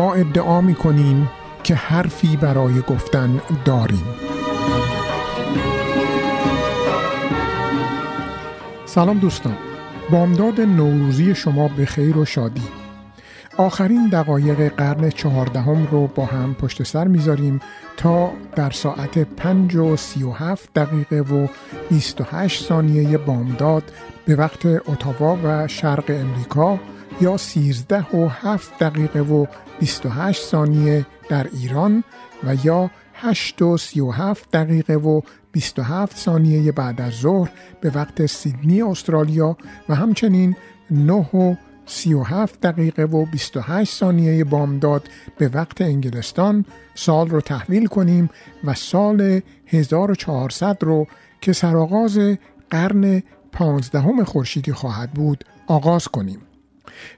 ما ادعا می کنیم که حرفی برای گفتن داریم. سلام دوستان. بامداد نوروزی شما به خیر و شادی. آخرین دقایق قرن چهاردهم رو با هم پشت سر می‌ذاریم تا در ساعت 5 و 37 دقیقه و 28 ثانیه بامداد به وقت اتاوا و شرق امریکا یا 13 و 7 دقیقه و 28 ثانیه در ایران و یا 8 و 37 دقیقه و 27 ثانیه بعد از ظهر به وقت سیدنی استرالیا و همچنین 9 و 37 دقیقه و 28 ثانیه بامداد به وقت انگلستان سال رو تحویل کنیم و سال 1400 رو که سرآغاز قرن پانزدهم خورشیدی خواهد بود آغاز کنیم.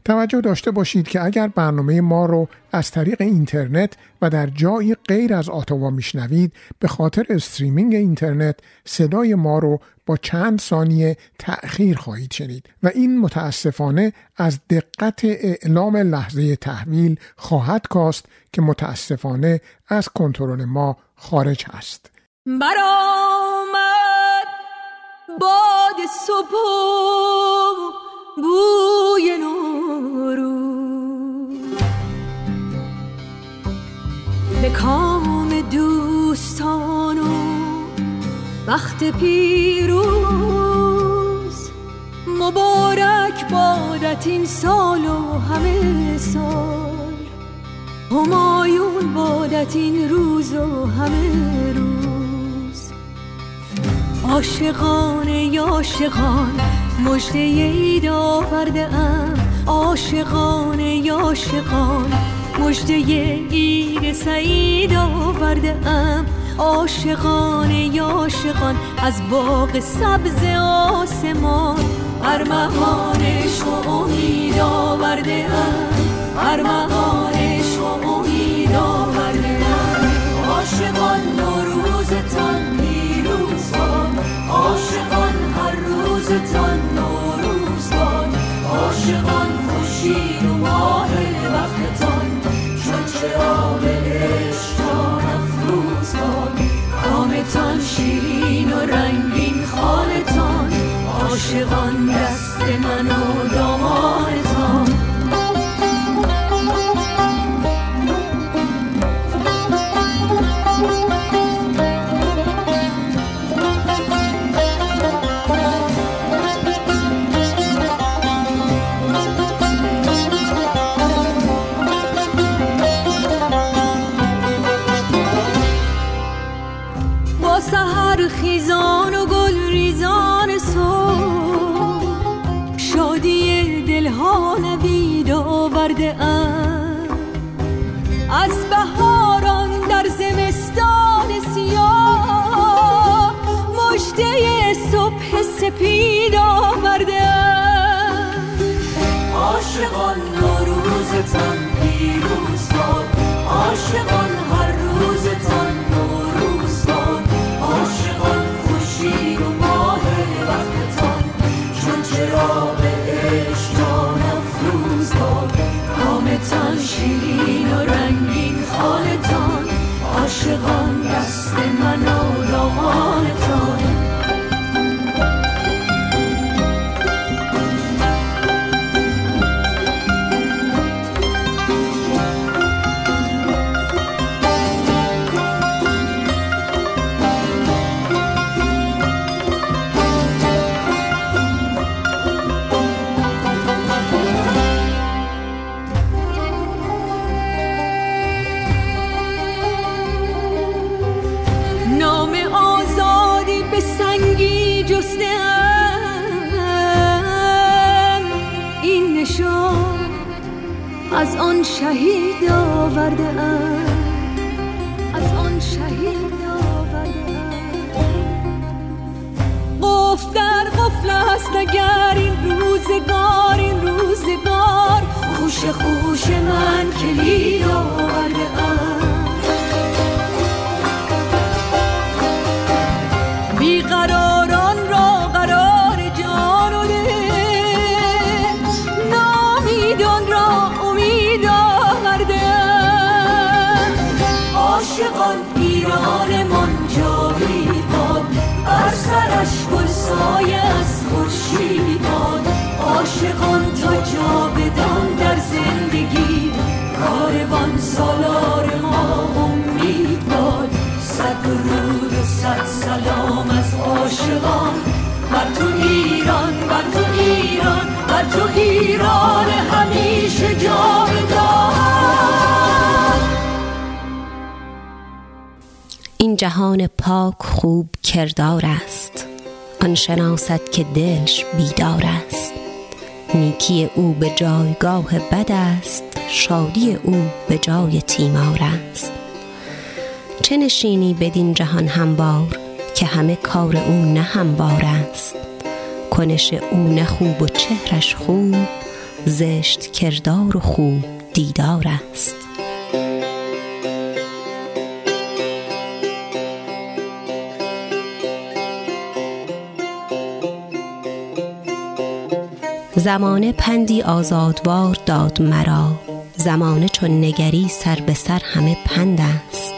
توجه داشته باشید که اگر برنامه ما رو از طریق اینترنت و در جایی غیر از آتاوا میشنوید به خاطر استریمینگ اینترنت صدای ما رو با چند ثانیه تأخیر خواهید شنید و این متاسفانه از دقت اعلام لحظه تحویل خواهد کاست که متاسفانه از کنترل ما خارج هست برآمد باد صبح بوی نورو به کام دوستان و وقت پیروز. مبارک بادت این سال و همه سال. همایون بادت این روز و همه روز. عاشقان یا عاشقان مجده اید آورده ام. عاشقان یا عاشقان مجده اید سعید آورده ام. عاشقان یا عاشقان از باغ سبز آسمان. ارمغانش و امید آورده ام. ارمغانش خوشید و ماه وقتتان چون چراغ عشق جان افروز کامتان شیرین و رنگین خالتان عاشقان دست من و دامانتان دلها نوید آورده از بهاران در زمستان سیاه مجده صبح سپید آورده ام. عاشقان نوروزتان پیروز باد. عاشقان هر روزتان رنگین خالتان عاشقان دست من این نشان از آن شهید آورده شهید آورده قفل در قفل است اگر این روزگار این روزگار. خوش خوش من کلید سایه از خورشید باد عاشقان تا جاودان در زندگی. کاروان سالار ما امید باد صد درود و صد سلام از عاشقان. بر تو ایران بر تو ایران بر تو ایران همیشه جاودان. این جهان پاک خوب کردار است. آن شناست که دلش بیدار است. نیکی او به جایگاه بد است شادی او به جای تیمار است. چه نشینی بدین جهان هموار که همه کار او نه هموار است. کنش او نه خوب و چهرش خوب زشت کردار و خوب دیدار است. زمانه پندی آزادوار داد مرا. زمانه چون نگری سر به سر همه پند است.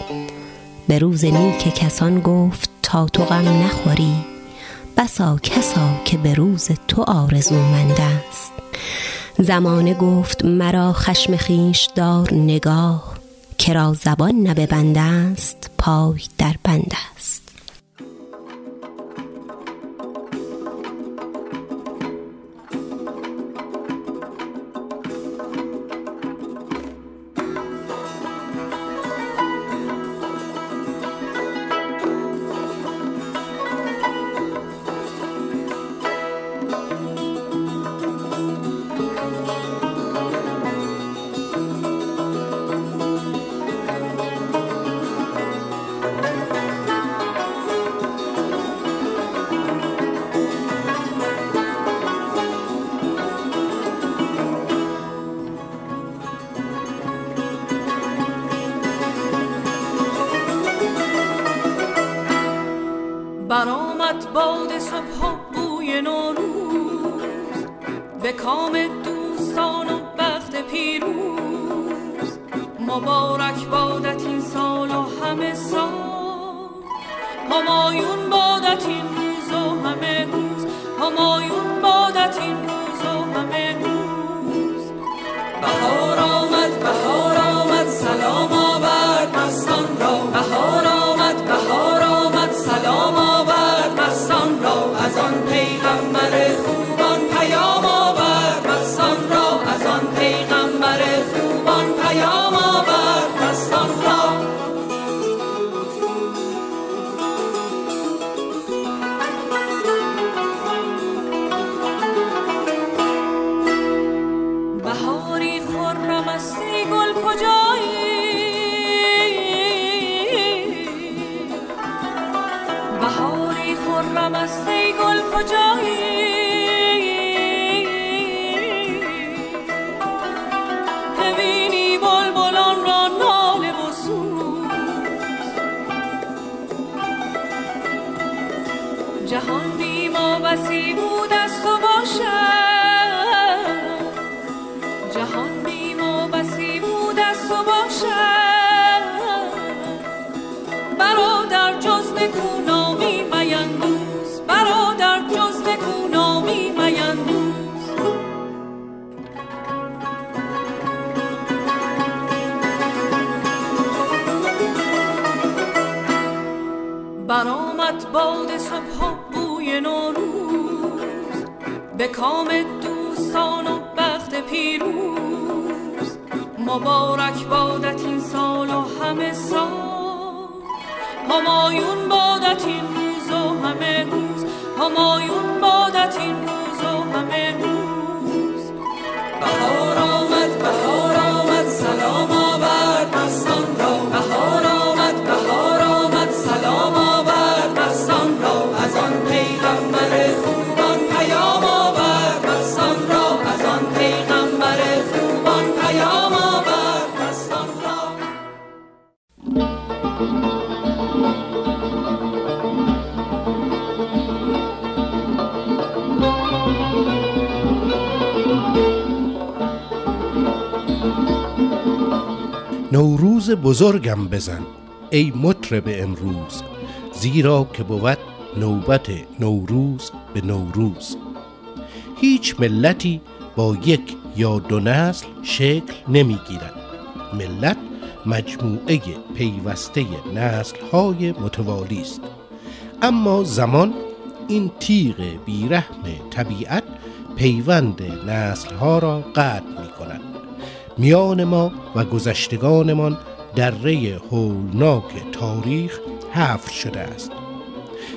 به روز نیک کسان گفت تا تو غم نخوری. بسا کسا که به روز تو آرزومند است. زمانه گفت مرا خشم خیش دار نگاه. که را زبان نه به بند است پای در بند است. بزرگم بزن ای مطرب امروز. زیرا که بود نوبت نوروز به نوروز. هیچ ملتی با یک یا دو نسل شکل نمی‌گیرد. ملت مجموعه پیوسته نسل های متوالی است. اما زمان این تیغ بیرحم طبیعت پیوند نسل ها را قطع می کند میان ما و گذشتگانمان دره هولناک تاریخ حفر شده است.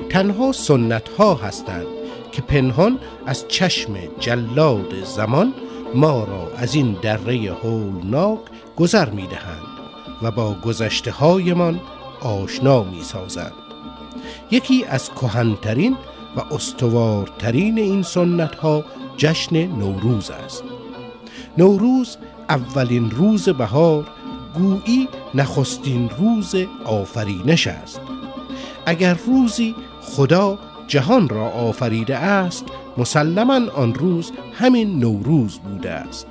تنها سنت ها هستند که پنهان از چشم جلاد زمان ما را از این دره هولناک گذر می دهند و با گذشته هایمان آشنا می سازند یکی از کهنترین و استوارترین این سنت ها جشن نوروز است. نوروز اولین روز بهار گویی نخستین روز آفرینش است. اگر روزی خدا جهان را آفریده است مسلما آن روز همین نوروز بوده است.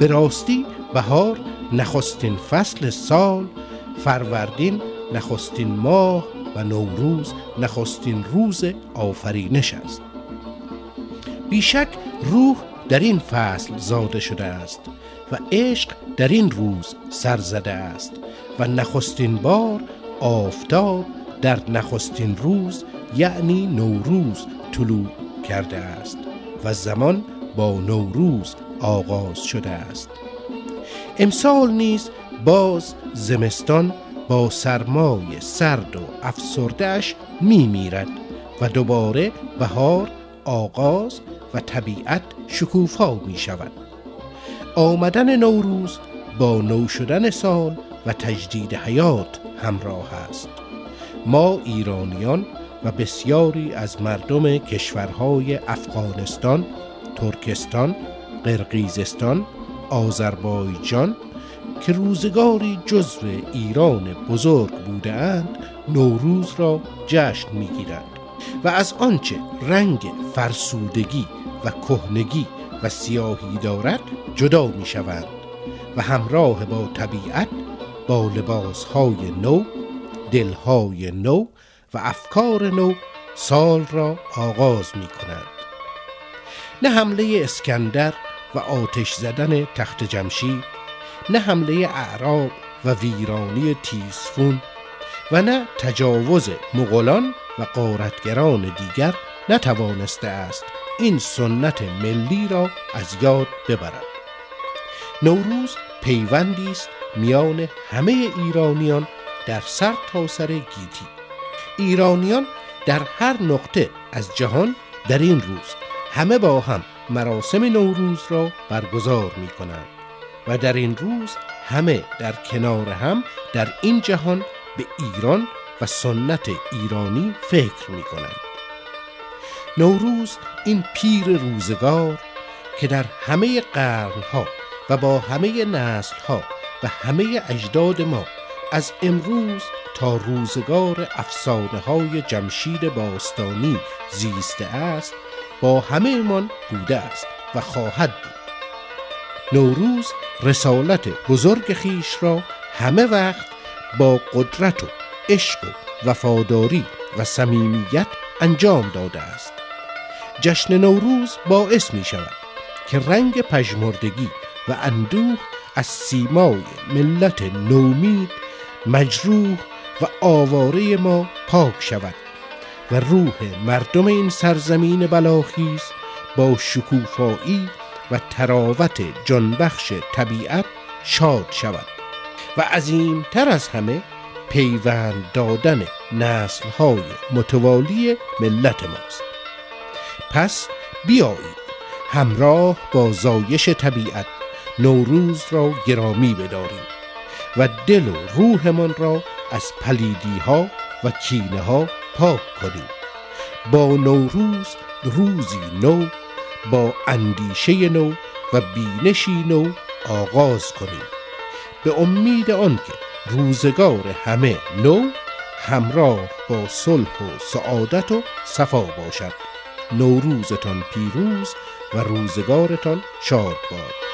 به راستی بهار نخستین فصل سال فروردین نخستین ماه و نوروز نخستین روز آفرینش است. بیشک روح در این فصل زاده شده است و عشق در این روز سر زده است و نخستین بار آفتاب در نخستین روز یعنی نوروز طلوع کرده است و زمان با نوروز آغاز شده است. امسال نیز باز زمستان با سرمای سرد و افسردهش می میرد و دوباره بهار آغاز و طبیعت شکوفا می شود آمدن نوروز با نو شدن سال و تجدید حیات همراه است. ما ایرانیان و بسیاری از مردم کشورهای افغانستان، ترکستان، قرقیزستان، آذربایجان که روزگاری جزو ایران بزرگ بودند نوروز را جشن می‌گیرند و از آنچه رنگ فرسودگی و کهنگی و سیاهی دارد جدا می شوند و همراه با طبیعت با لباسهای نو دلهای نو و افکار نو سال را آغاز می کنند نه حمله اسکندر و آتش زدن تخت جمشید نه حمله اعراب و ویرانی تیسفون و نه تجاوز مغولان و قارتگران دیگر نتوانسته است. این سنت ملی را از یاد ببرد. نوروز پیوندی است میان همه ایرانیان در سر تا سر گیتی. ایرانیان در هر نقطه از جهان در این روز همه با هم مراسم نوروز را برگزار می کنند و در این روز همه در کنار هم در این جهان به ایران و سنت ایرانی فکر می کنند نوروز این پیر روزگار که در همه قرنها و با همه نسلها و همه اجداد ما از امروز تا روزگار افسانه های جمشید باستانی زیسته است با همه من بوده است و خواهد بود. نوروز رسالت بزرگ خیش را همه وقت با قدرت و عشق و وفاداری و صمیمیت انجام داده است. جشن نوروز باعث می شود که رنگ پژمردگی و اندوه از سیمای ملت نومید مجروح و آواره ما پاک شود و روح مردم این سرزمین بلاخیز با شکوفایی و تراوت جانبخش طبیعت شاد شود و عظیمتر از همه پیوند دادن نسلهای متوالی ملت ماست. پس بیایید همراه با زایش طبیعت نوروز را گرامی بداریم و دل و روحمان را از پلیدی ها و کینه ها پاک کنیم. با نوروز روزی نو با اندیشه نو و بینشی نو آغاز کنیم. به امید آنکه روزگار همه نو همراه با صلح و سعادت و صفا باشد. نوروزتان پیروز و روزگارتان شاد باد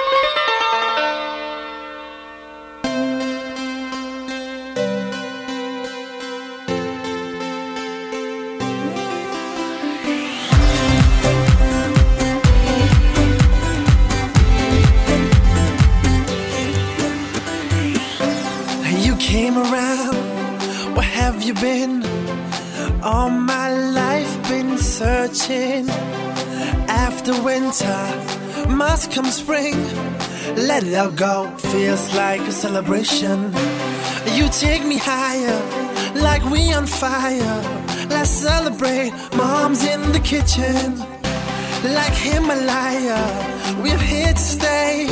Let it all go, feels like a celebration. You take me higher, like we on fire. Let's celebrate, mom's in the kitchen. Like Himalaya, we're here to stay.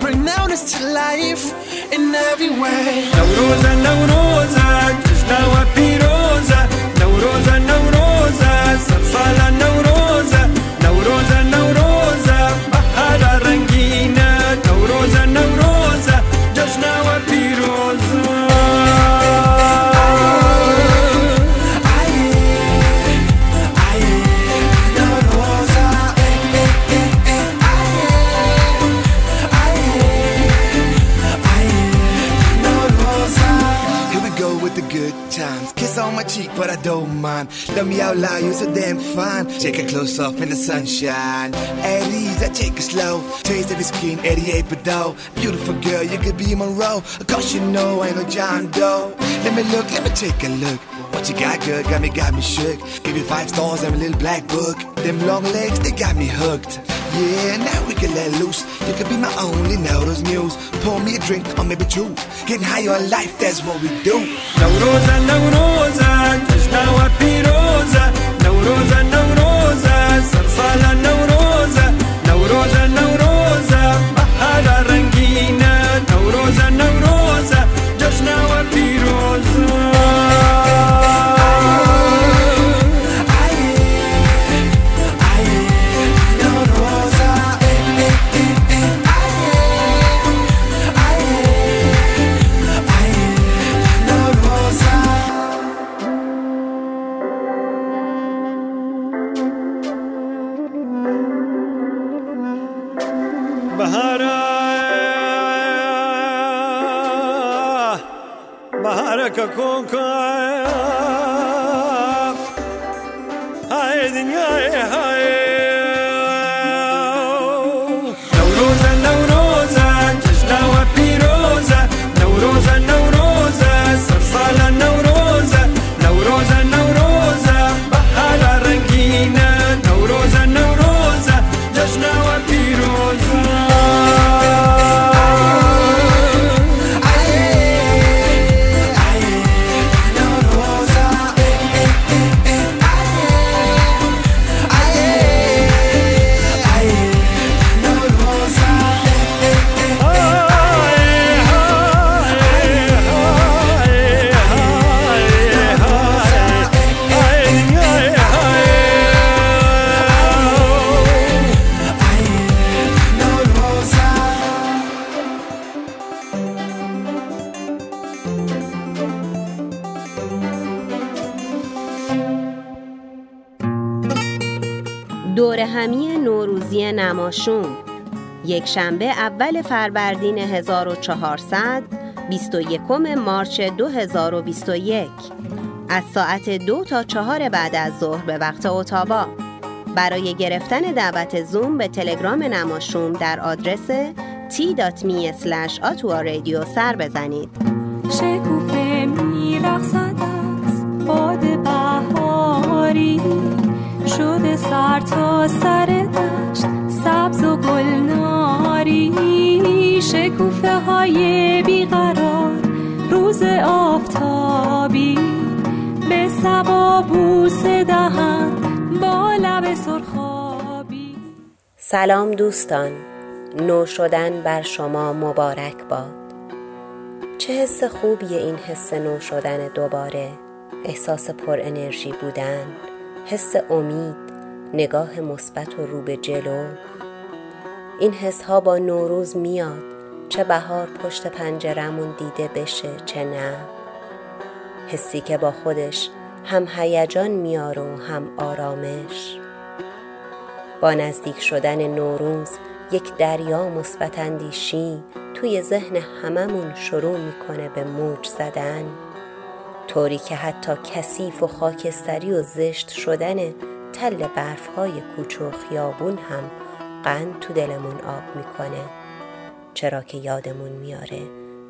Bring notice to life in every way. نوروز نوروز جشن پیروز cheek, but I don't mind. Love me out loud, you're so damn fine. Take a close off in the sunshine. At ease, I take it slow. Taste of your skin, 88 Bedeau. Beautiful girl, you could be Monroe. Cause you know I ain't no John Doe. Let me look, let me take a look. What you got, girl? Got me, got me shook. Give you five stars and a little black book. Them long legs, they got me hooked. Yeah, now we can let loose. You could be my only notice muse. Pour me a drink or maybe two. Getting higher on life, that's what we do. نوروز نوروز جشن و پیروز نوروز نوروز سرسال نماشوم یک شنبه اول فروردین 1400 21 مارچ 2021 از ساعت دو تا چهار بعد از ظهر به وقت اتاوا. برای گرفتن دعوت زوم به تلگرام نماشوم در آدرس t.me رادیو سر بزنید. شکوفه میرقصد از باد بهاری. شده سر تا سر دشت سبز و گلناری شکوفه های بیقرار روز آفتابی. به سبا بوس دهن با لب سرخابی. سلام دوستان نو شدن بر شما مبارک باد. چه حس خوبیه این حس نو شدن دوباره؟ احساس پر انرژی بودن حس امید نگاه مثبت و رو به جلو. این حس ها با نوروز میاد. چه بهار پشت پنجرمون دیده بشه چه نه. حسی که با خودش هم هیجان میاره و هم آرامش. با نزدیک شدن نوروز یک دریا مثبت اندیشی توی ذهن هممون شروع می‌کنه به موج زدن. طوری که حتی کثیف و خاکستری و زشت شدن تل برفهای کوچه و خیابون هم قند تو دلمون آب می‌کنه. چرا که یادمون میاره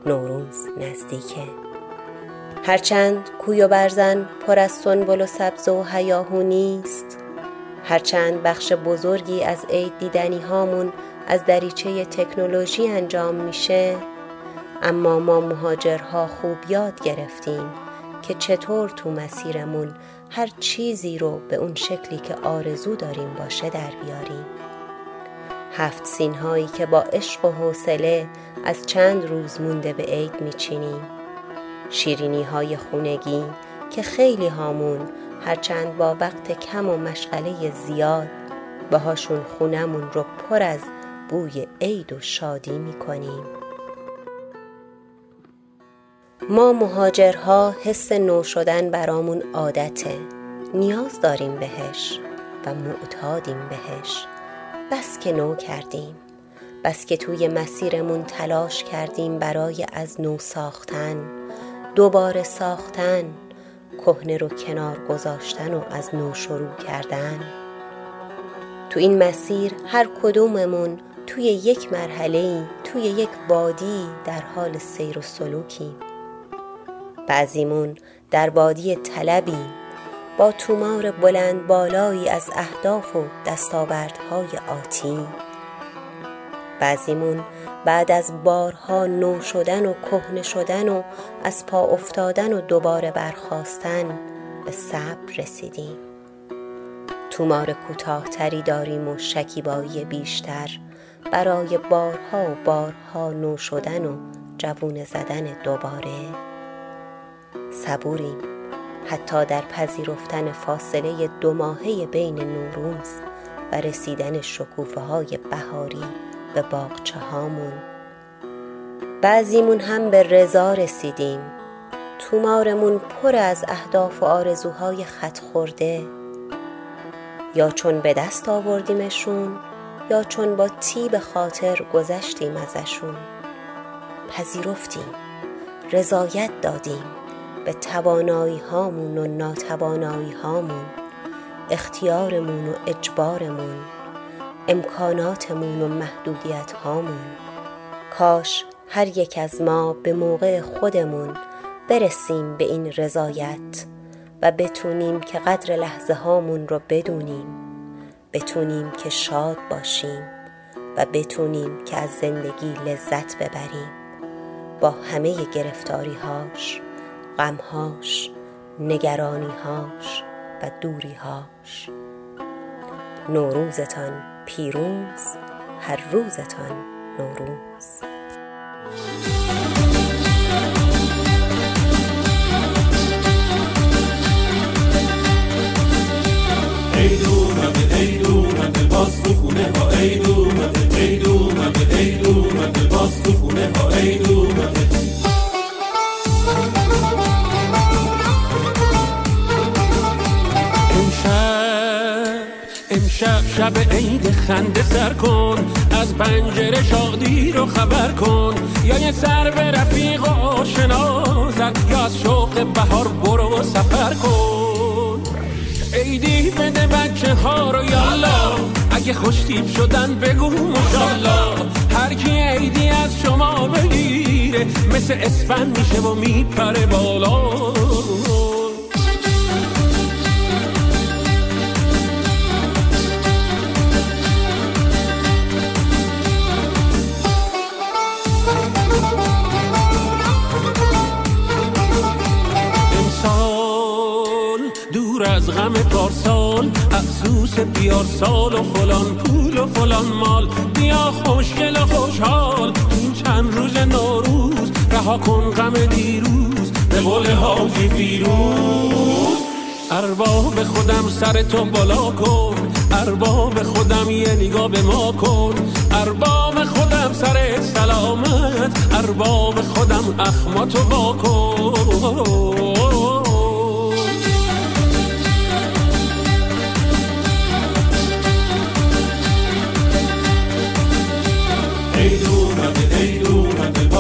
نوروز نزدیکه. هرچند کوی و برزن پر از سنبل و سبز و هیاهو نیست هرچند بخش بزرگی از عید دیدنی هامون از دریچه تکنولوژی انجام میشه اما ما مهاجرها خوب یاد گرفتیم که چطور تو مسیرمون هر چیزی رو به اون شکلی که آرزو داریم باشه در بیاریم. هفت سین هایی که با عشق و حوصله از چند روز مونده به عید میچینیم. شیرینی های خونگی که خیلی هامون هرچند با وقت کم و مشغله زیاد باهاشون خونمون رو پر از بوی عید و شادی می‌کنیم. ما مهاجرها حس نو شدن برامون عادته. نیاز داریم بهش و معتادیم بهش. بس که نو کردیم بس که توی مسیرمون تلاش کردیم برای از نو ساختن دوباره ساختن کهنه رو کنار گذاشتن و از نو شروع کردن. تو این مسیر هر کدوممون توی یک مرحله توی یک وادی در حال سیر و سلوکیم. بعضیمون در وادی طلبی با تومار بلند بالایی از اهداف و دستاوردهای آتی بعضیمون بعد از بارها نو شدن و کهنه شدن و از پا افتادن و دوباره برخواستن به صبر رسیدیم. تومار کوتاهتری داریم و شکیبایی بیشتر. برای بارها و بارها نو شدن و جوون زدن دوباره. صبوریم. حتی در پذیرفتن فاصله دو ماهه بین نوروز و رسیدن شکوفه های بهاری به باغچه هامون بعضیمون هم به رضا رسیدیم. تومارمون پر از اهداف و آرزوهای خط خورده. یا چون به دست آوردیمشون یا چون با تیب خاطر گذشتیم ازشون. پذیرفتیم. رضایت دادیم. به توانایی هامون و ناتوانایی هامون اختیارمون و اجبارمون امکاناتمون و محدودیت هامون کاش هر یک از ما به موقع خودمون برسیم به این رضایت و بتونیم که قدر لحظه هامون رو بدونیم بتونیم که شاد باشیم و بتونیم که از زندگی لذت ببریم. با همه گرفتاری هاش غمهاش نگرانیهاش و دوریهاش. نوروزتان پیروز هر روزتان نوروز. عید اومده عید اومده باز تو خونه ها. عید اومده عید اومده باز تو خونه ها. عید اومده امشب شب عید خنده سر کن از پنجره شادی رو خبر کن. یا یه سر به رفیق و آشنا زد یا از شوق بهار برو سفر کن. عیدی بده بچه ها رو یالا اگه خوشتیب شدن بگو مشالا هر کی عیدی از شما بگیره مثل اسفن میشه و میپره بالا. از غم پارسال افسوس بیار سال و فلان پول و فلان مال. بیا خوشگل و خوشحال این چند روز نوروز. رها کن غم دیروز به قول حاجی فیروز. ارباب خودم سر تو بالا کن ارباب خودم یه نگاه به ما کن. ارباب خودم سر سلامت ارباب خودم اخماتو با کن.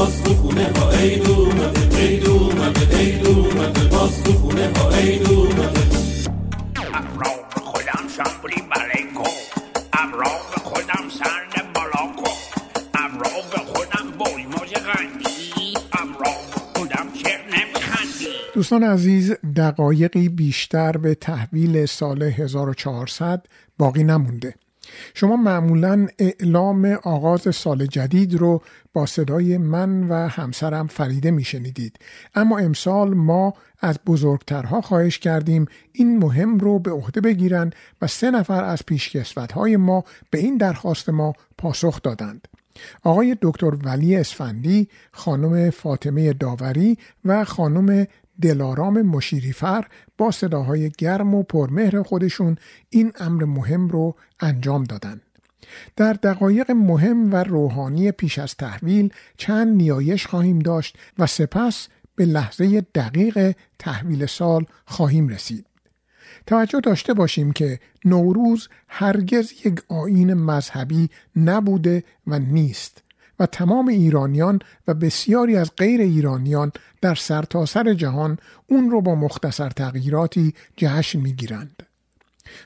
باز تو خونه ها عید اومده عید اومده عید اومده باز ها عید اومده ابرام خودم شمبری برای کن ابرام خودم سر بالا کن ابرام خودم بای موز غندی ابرام خودم چر نمیخندی دوستان عزیز دقایقی بیشتر به تحویل سال 1400 باقی نمونده. شما معمولا اعلام آغاز سال جدید رو با صدای من و همسرم فریده میشنیدید. اما امسال ما از بزرگترها خواهش کردیم این مهم رو به عهده بگیرن و سه نفر از های ما به این درخواست ما پاسخ دادند. آقای دکتر ولی اسفندی، خانم فاطمه داوری و خانم دلارام مشیریفر با صداهای گرم و پرمهر خودشون این امر مهم رو انجام دادن. در دقایق مهم و روحانی پیش از تحویل چند نیایش خواهیم داشت و سپس به لحظه دقیق تحویل سال خواهیم رسید. توجه داشته باشیم که نوروز هرگز یک آین مذهبی نبوده و نیست تمام ایرانیان و بسیاری از غیر ایرانیان در سرتاسر سر جهان اون رو با مختصر تغییراتی جشن می‌گیرند.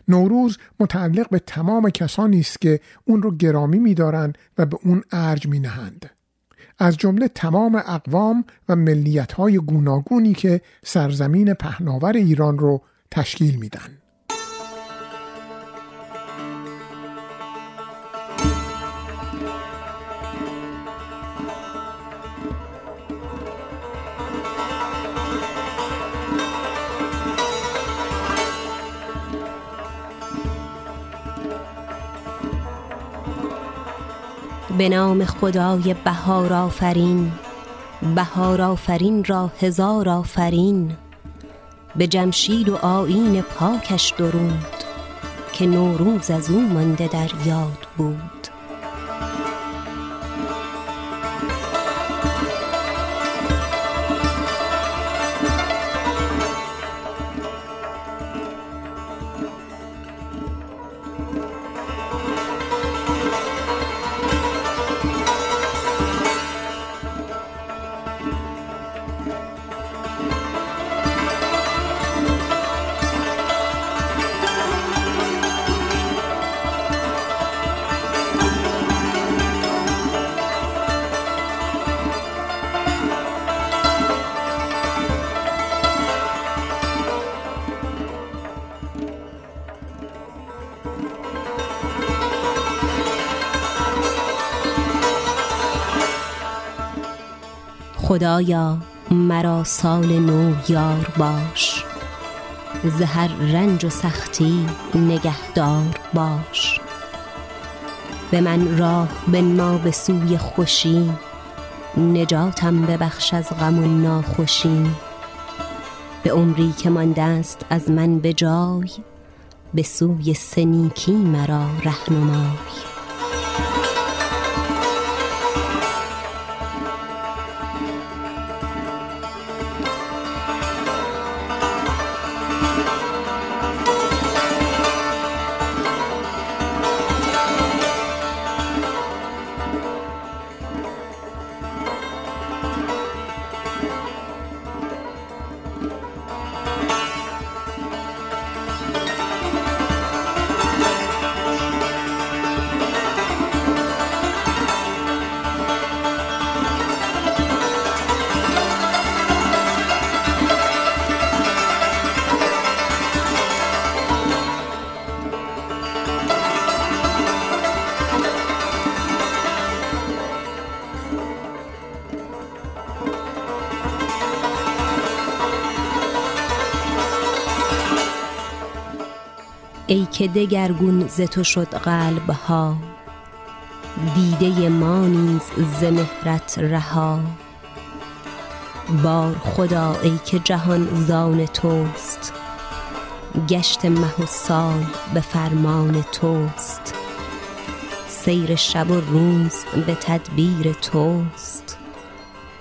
نوروز متعلق به تمام کسانی است که اون رو گرامی میدارند و به اون ارج می نهند. از جمله تمام اقوام و ملیت های گوناگونی که سرزمین پهناور ایران رو تشکیل میدن. به نام خدای بهار آفرین. بهار آفرین را هزار آفرین. به جمشید و آین پاکش درود که نوروز از او مانده در یاد بود. خدایا مرا سال نو یار باش. زهر رنج و سختی نگهدار باش. به من راه بنما به سوی خوشی نجاتم ببخش از غم و ناخوشی. به عمری که مانده است از من به جای به سوی سنیکی مرا رهنمای. ای که دگرگون ز تو شد قلب ها دیده ما نیز ز مهرت رها. بار خدا ای که جهان زان توست گشت مه و سال به فرمان توست. سیر شب و روز به تدبیر توست.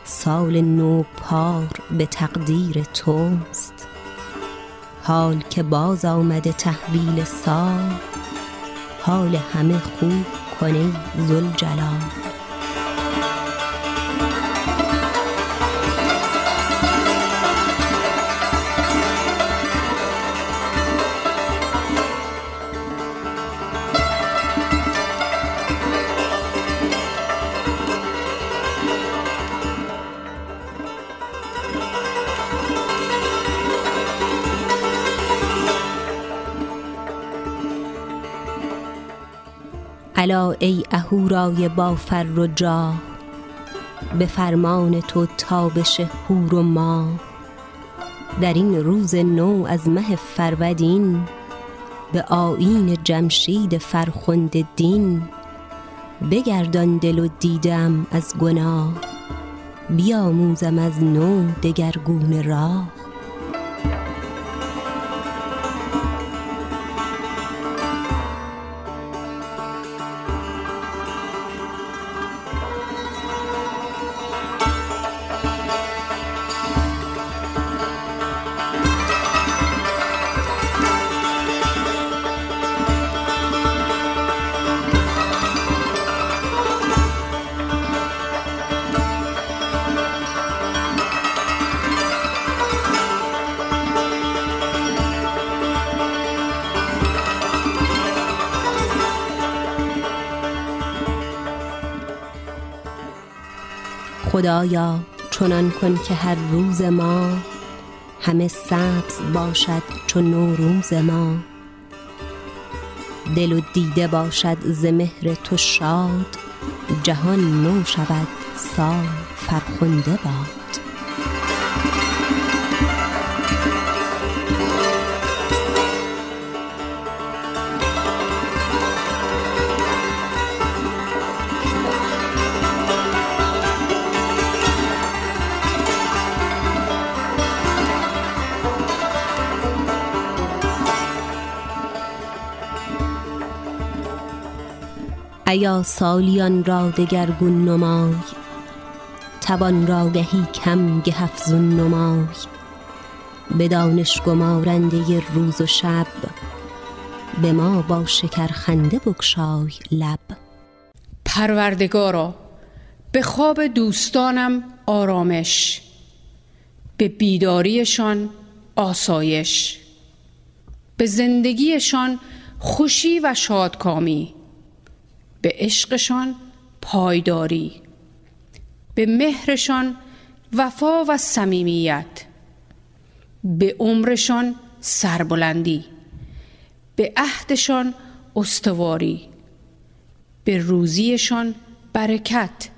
سال نو پار به تقدیر توست. حال که باز آمده تحویل سال حال همه خوب کنه زلجلال الا ای اهورای با فر و جاه به فرمان تو تابش هور و ماه در این روز نو از مه فرودین به آیین جمشید فرخنده دین. بگردان دل و دیدم از گناه بیاموزم از نو دگرگون راه. خدایا چنان کن که هر روز ما همه سبز باشد چو نوروز ما. دل و دیده باشد ز مهر تو شاد جهان نو شود سال فرخنده باد. ایا سالیان را دگرگون نمای توان را گهی کم گه افزون نمای. به دانش گمارنده روز و شب به ما با شکر خنده بگشای لب. پروردگارا به خواب دوستانم آرامش به بیداریشان آسایش به زندگیشان خوشی و شادکامی. به عشقشان پایداری به مهرشان وفا و صمیمیت به عمرشان سربلندی به عهدشان استواری به روزیشان برکت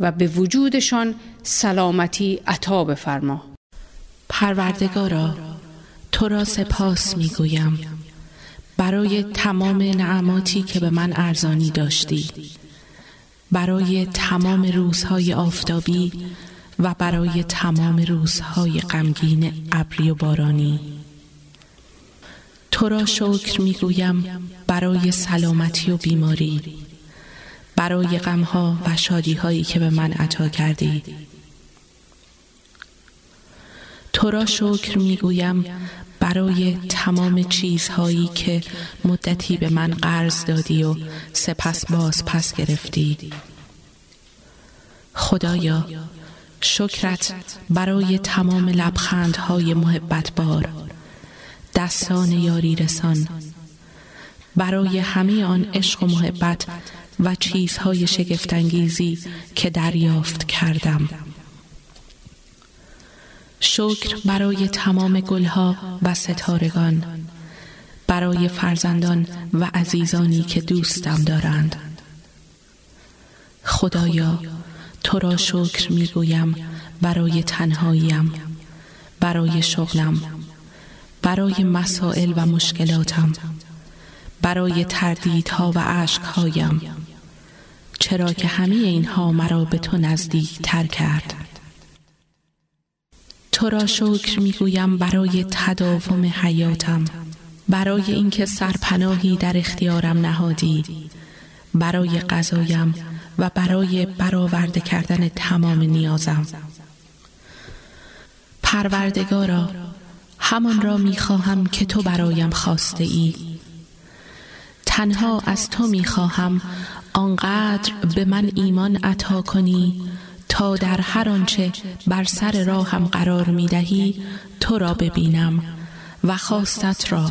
و به وجودشان سلامتی عطا بفرما. پروردگارا تو را سپاس می‌گویم. برای تمام نعماتی که به من ارزانی داشتی. برای تمام روزهای آفتابی و برای تمام روزهای غمگین ابری و بارانی. تو را شکر می‌گویم برای سلامتی و بیماری. برای غمها و شادیهایی که به من عطا کردی. تو را شکر می‌گویم برای تمام چیزهایی که مدتی به من قرض دادی و سپس باز پس گرفتی. خدایا شکرت برای تمام لبخندهای محبت بار. دستان یاری رسان. برای همه آن عشق و محبت و چیزهای شگفتانگیزی که دریافت کردم. شکر برای تمام گلها و ستارگان برای فرزندان و عزیزانی که دوستم دارند. خدایا تو را شکر می‌گویم برای تنهاییم برای شغلم برای مسائل و مشکلاتم برای تردیدها و عشقهایم. چرا که همه اینها مرا به تو نزدیک تر کرد. تو را شکر می‌گویم برای تداوم حیاتم. برای اینکه سرپناهی در اختیارم نهادی. برای غذایم و برای برآورده کردن تمام نیازم. پروردگارا همان را می‌خواهم که تو برایم خواسته ای تنها از تو می‌خواهم آنقدر به من ایمان عطا کنی تا در هر آنچه بر سر راهم قرار می دهی تو را ببینم و خواستت را.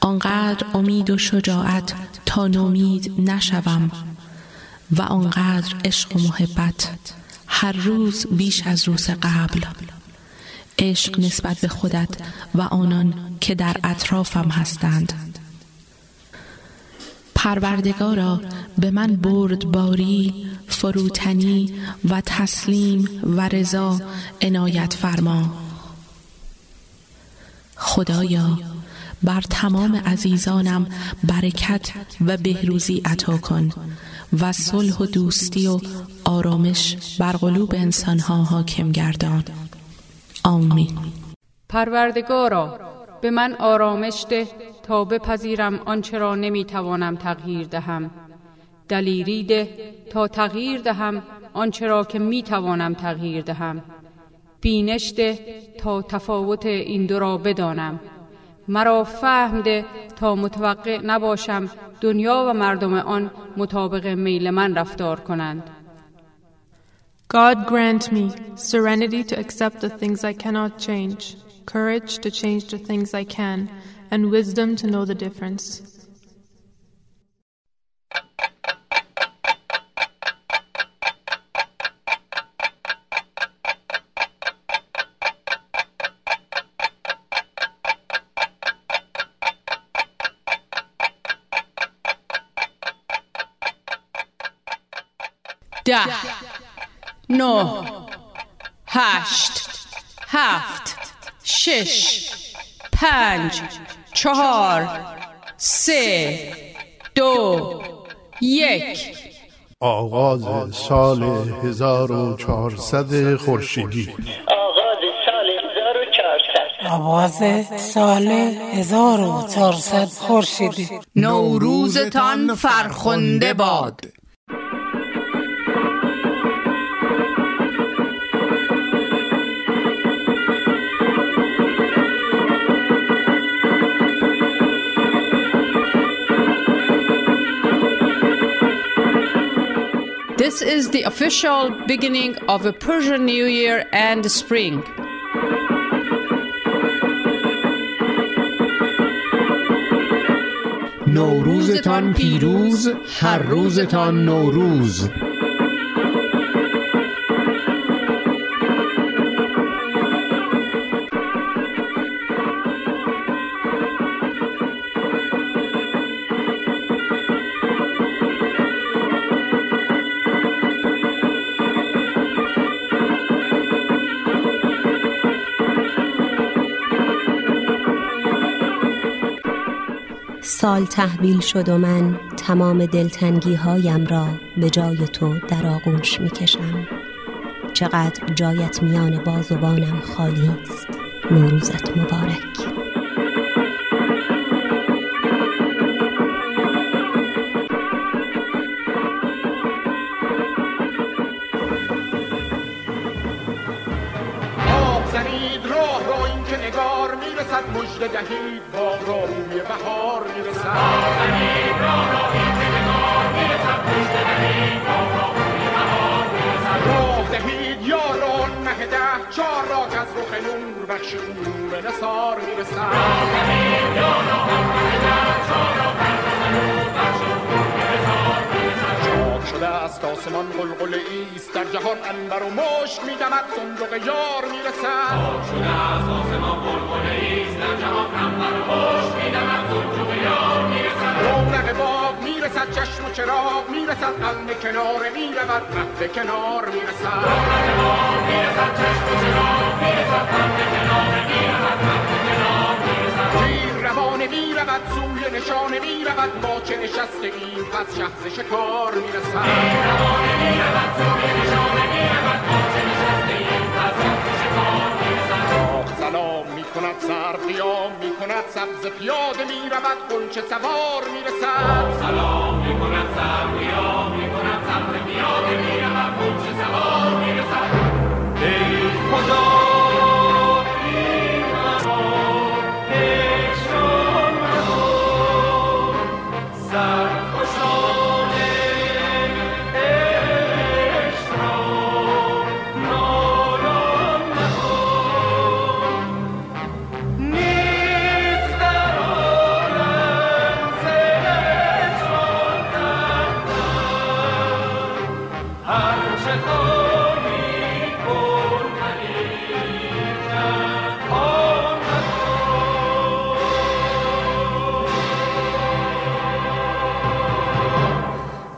آنقدر امید و شجاعت تا نومید نشوم و آنقدر عشق و محبت هر روز بیش از روز قبل. عشق نسبت به خودت و آنان که در اطرافم هستند. پروردگارا به من بردباری فروتنی و تسلیم و رضا عنایت فرما. خدایا بر تمام عزیزانم برکت و بهروزی عطا کن و صلح و دوستی و آرامش بر قلوب انسانها حاکم گردان. آمین. پروردگارا به من آرامش ده تا بپذیرم آنچه را نمی‌توانم تغییر دهم. دلیری ده تا تغییر دهم آنچه را که می‌توانم تغییر دهم. بینش ده تا تفاوت این دو را بدانم. مرا فهم ده تا متوقع نباشم دنیا و مردم آن مطابق میل من رفتار کنند. God grant me serenity to accept the things I cannot change, courage to change the things I can, and wisdom to know the difference. Da. No. Hasht. Haft. شش پنج چهار سه دو یک. آغاز سال 1400 خورشیدی. آغاز سال 1400 خورشیدی. نوروزتان فرخنده باد. This is the official beginning of a Persian New Year and spring. نوروزتان پیروز هر روزتان نوروز سال تحویل شد و من تمام دلتنگی هایم را به جای تو در آغوش می کشم چقدر جایت میان بازوانم خالی است. نوروزت مبارک. دهید. بهار راه دهید یاران مه ده چار را که از رخ نور بخش نور نثار می‌رسد نور بخش شاد شده است آسمان قلقل ایست در جهان انبر و مشک میدمد صندوق یار می‌رسد شاد شده است آسمان قلقل ایست در جهان انبر و مشک میدمد صندوق یار می‌رسد رونق باغ می‌رسد چشم و چراغ می‌رسد قلب کنار می‌رود مهد کنار می‌رسد رونق باغ می‌رسد چشم و چراغ می‌رسد قلب کنار می‌رود مهد کنار می‌رسد روانه می‌رود سوی نشانه می‌رود ما چه نشسته ایم پس شهر شکار می‌رسد تیر روانه می‌رود سوی نشانه می‌رود ما چه نشسته ایم پس شهر شکار می‌رسد باغ سلام می‌کند سر قیام می‌کند سبز پیاده می‌رود غنچه سوار می‌رسد سلام می‌کند سر قیام می‌کند سبز پیاده می‌رود غنچه سوار می‌رسد ای خدا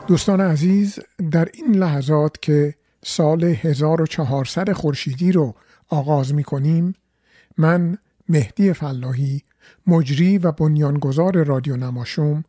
دوستان عزیز در این لحظات که سال 1400 خورشیدی رو آغاز می کنیم من مهدی فلاحی مجری و بنیانگذار رادیو نماشوم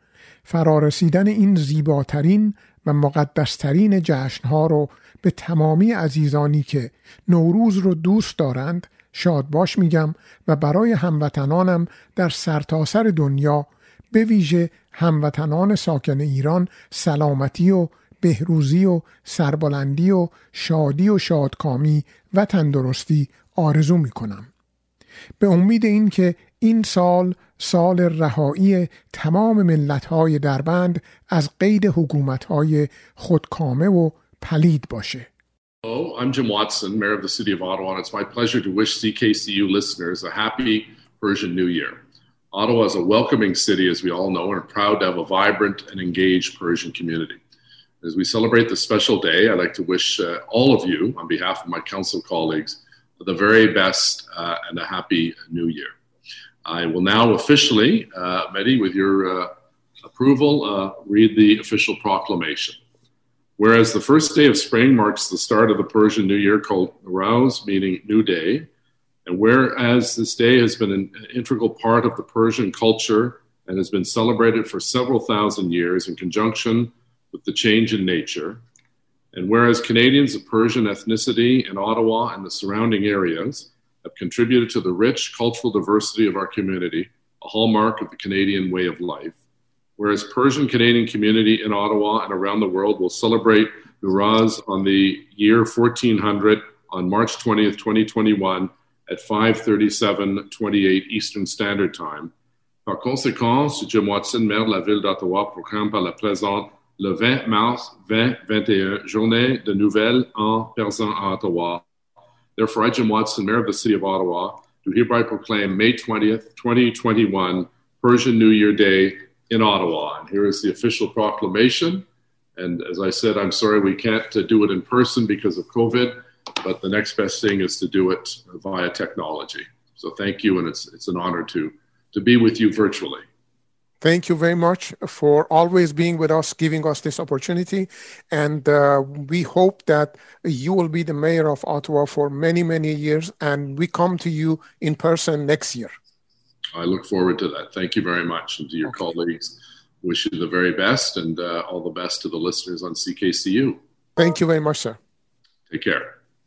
فرارسیدن این زیباترین و مقدسترین جشنها رو به تمامی عزیزانی که نوروز رو دوست دارند شاد باش میگم و برای هموطنانم در سرتاسر سر دنیا به ویژه هموطنان ساکن ایران سلامتی و بهروزی و سربلندی و شادی و شادکامی و تندرستی آرزو می کنم. به امید اینکه این سال سال رهایی تمام ملت‌های دربند از قید حکومت‌های خودکامه و پلید باشه. Hello, I'm Jim Watson, Mayor of the City of Ottawa, and it's my pleasure to wish CKCU listeners a happy Persian New Year. Ottawa is a welcoming city, as we all know, and proud to have a vibrant and engaged Persian community. As we celebrate this special day, I'd like to wish uh, all of you, on behalf of my council colleagues, the very best uh, and a happy new year. I will now officially, uh, Mehdi, with your uh, approval, uh, read the official proclamation. Whereas the first day of spring marks the start of the Persian New Year called Nowruz, meaning New Day, and whereas this day has been an integral part of the Persian culture and has been celebrated for several thousand years in conjunction with the change in nature, and whereas Canadians of Persian ethnicity in Ottawa and the surrounding areas have contributed to the rich cultural diversity of our community, a hallmark of the Canadian way of life, whereas Persian Canadian community in Ottawa and around the world will celebrate Nuraz on the year 1400 on March 20th, 2021 at 5:37:28 Eastern Standard Time. Par conséquent, Jim Watson, maire de la ville d'Ottawa, proclame par la présente le 20 mars 2021, journée de nouvelles en personne à Ottawa. Therefore, I, Jim Watson, Mayor of the City of Ottawa, do hereby proclaim May 20th, 2021, Persian New Year Day in Ottawa. And here is the official proclamation. And as I said, I'm sorry we can't uh, do it in person because of COVID, but the next best thing is to do it via technology. So thank you, and it's, it's an honor to, to be with you virtually. Thank you very much for always being with us, giving us this opportunity. And uh, we hope that you will be the mayor of Ottawa for many, many years. And we come to you in person next year. I look forward to that. Thank you very much. And to your okay. colleagues, wish you the very best and uh, all the best to the listeners on CKCU. Thank you very much, sir. Take care.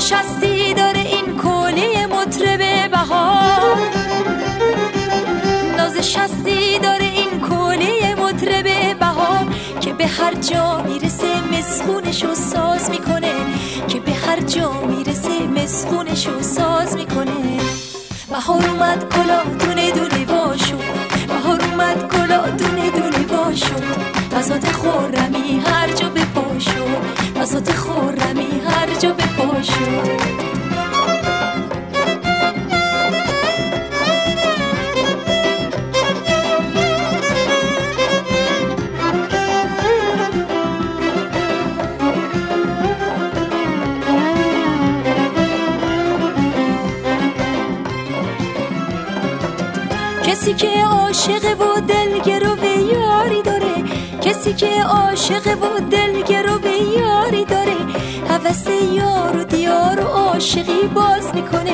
شستی داره این کلی مطرب بهار ناز شستی داره این کلی مطرب بهار که به هر جا می‌رسه مسخونشو ساز می‌کنه که به هر جا می‌رسه مسخونشو ساز می‌کنه. بهار اومد کلا دونه دونه باشو. بهار اومد کلا دونه دونه باشو. بسات خورمی هر جا به پاشو بسات خورمی هر جا به کسی که عاشق و دلگرو به یاری داره هوس یار و دیار و عاشقی باز می‌کنه.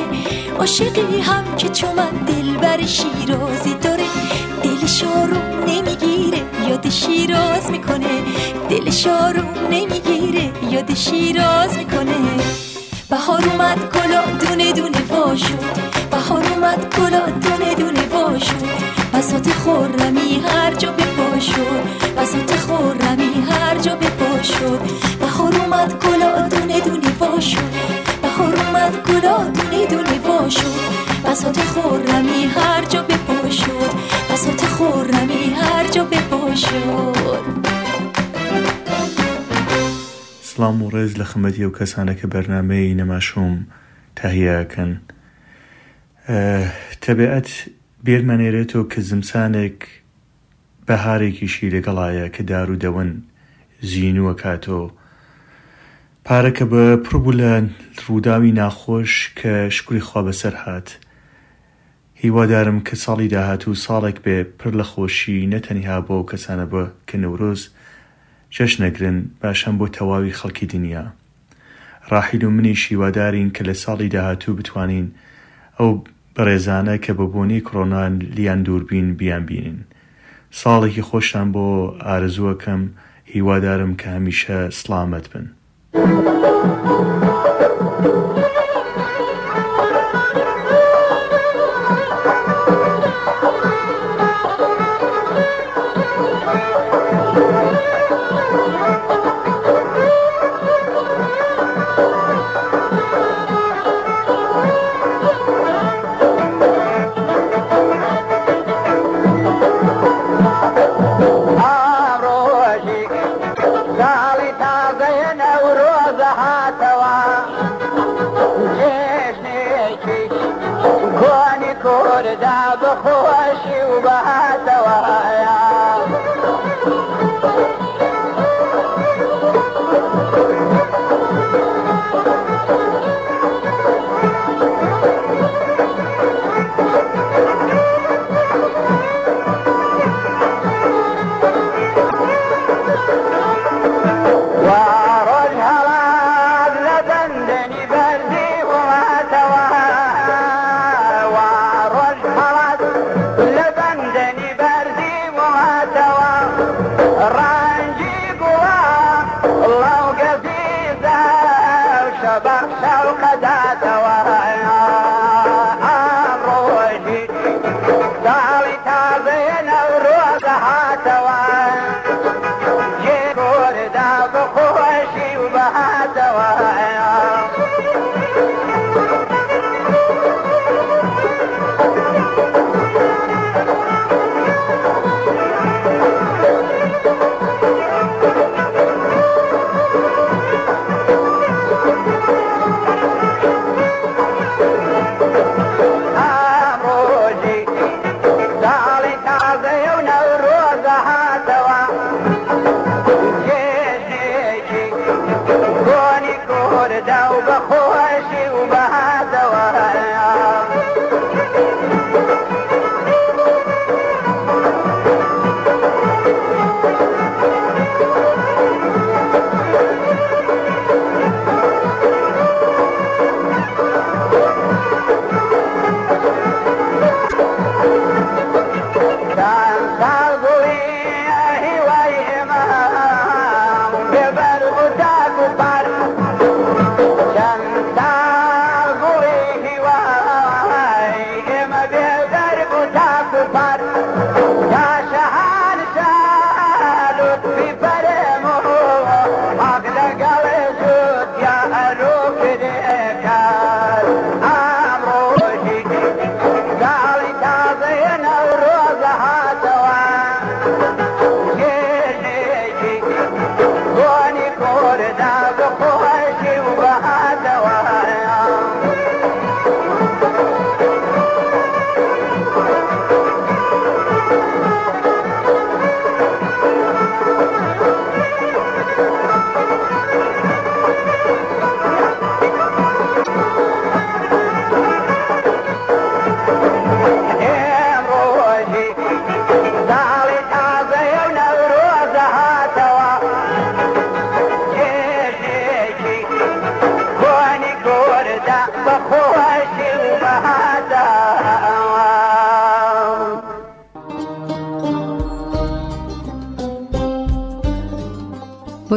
عاشقی هم که چون من دل بر شیرازی داره دلش آروم نمی‌گیره یاد شیراز می‌کنه. دلش آروم نمی‌گیره یاد شیراز می‌کنه. بهار اومد گلا دونه دونه واشو. بهار اومد گلا دونه دونه واشو. بسات خورمی هر جا بسات خورمی هر جا به پاشد بهار اومد گلا دونه دونه واشو بهار اومد گلا دونه دونه واشو بسات خورمی هر جا به پاشد بسات خورمی هر جا به پاشد سلام و ڕێز لە خمەتی ئەو کەسانە کە بەرنمەی نەماشوم تاهیاکەن تەبێعەت بێرمەنێرێتەوە کە زمسانێک بەهارێکیشی لەگەڵایە کە دار و دەون زیینووە کاتەوە پارەکە بە پڕبوو لە ڕووداوی ناخۆش کە شکری خوا بەسەر هات. هیوادارم کە ساڵی داهات و ساڵێک بێ پڕ لە خۆشی نەتەنیها بۆ کەسانە بە کە نەورۆز جەشنەگرن باشەم بۆ تەواوی خەڵکی دنیا. ڕاحیل و منی شیوادارین کە لە ساڵی داهاتوو بتوانین ئەو بەڕێزانە کە بە بۆنی کۆڕۆنان لیان دووربین بیان بینن ساڵێکی خۆشتان بۆ ئارزووەکەم هیوادارم کە هەمیشە سلامت بن.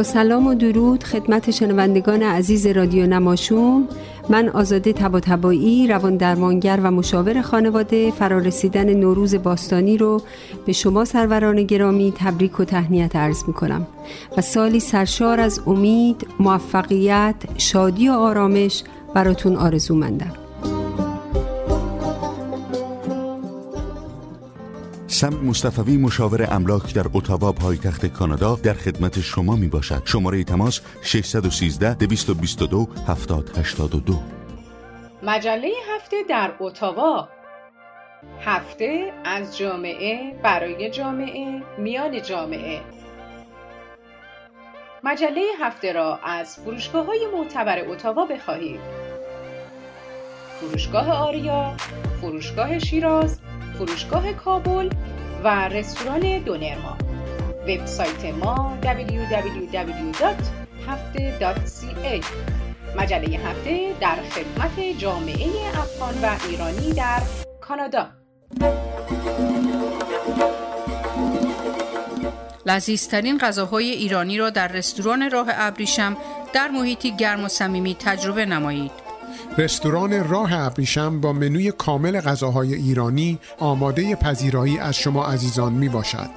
سلام و درود خدمت شنوندگان عزیز رادیو نماشوم. من آزاده تبا تبایی روان درمانگر و مشاور خانواده فرارسیدن نوروز باستانی رو به شما سروران گرامی تبریک و تهنیت عرض می کنم و سالی سرشار از امید، موفقیت، شادی و آرامش براتون آرزو مندم سم مصطفوی مشاور املاک در اتاوا پایتخت کانادا در خدمت شما می باشد شماره تماس 613 222 7082 مجله هفته در اتاوا. هفته از جامعه برای جامعه میان جامعه. مجله هفته را از فروشگاه های معتبر اتاوا بخواهید. فروشگاه آریا فروشگاه شیراز فروشگاه کابل و رستوران دونرما. وبسایت ما www.hafte.ca مجله هفته در خدمت جامعه افغان و ایرانی در کانادا. لذیذترین غذاهای ایرانی را در رستوران راه ابریشم در محیطی گرم و صمیمی تجربه نمایید. رستوران راه ابریشم با منوی کامل غذاهای ایرانی آماده پذیرایی از شما عزیزان می باشد.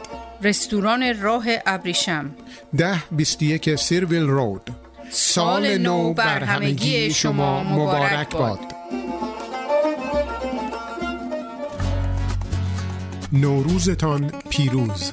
رستوران راه ابریشم. ده 21 سیرویل رود. سال نو بر همگی شما مبارک باد. نوروزتان پیروز.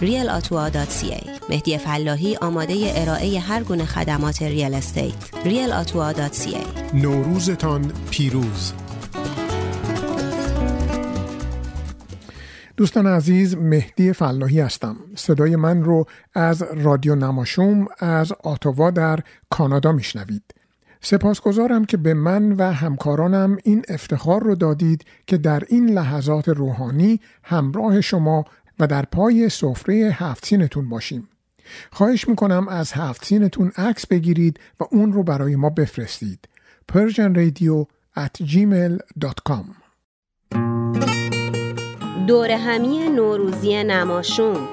realatua.ca مهدی فلاحی آماده ارائه هر گونه خدمات real estate realatua.ca نوروزتان پیروز. دوستان عزیز مهدی فلاحی هستم. صدای من رو از رادیو نماشوم از آتوا در کانادا میشنوید. سپاسگزارم که به من و همکارانم این افتخار رو دادید که در این لحظات روحانی همراه شما و در پای سفره هفت سینتون باشیم. خواهش می‌کنم از هفت سینتون عکس بگیرید و اون رو برای ما بفرستید. Persian Radio at gmail.com دور همی نوروزی نماشوم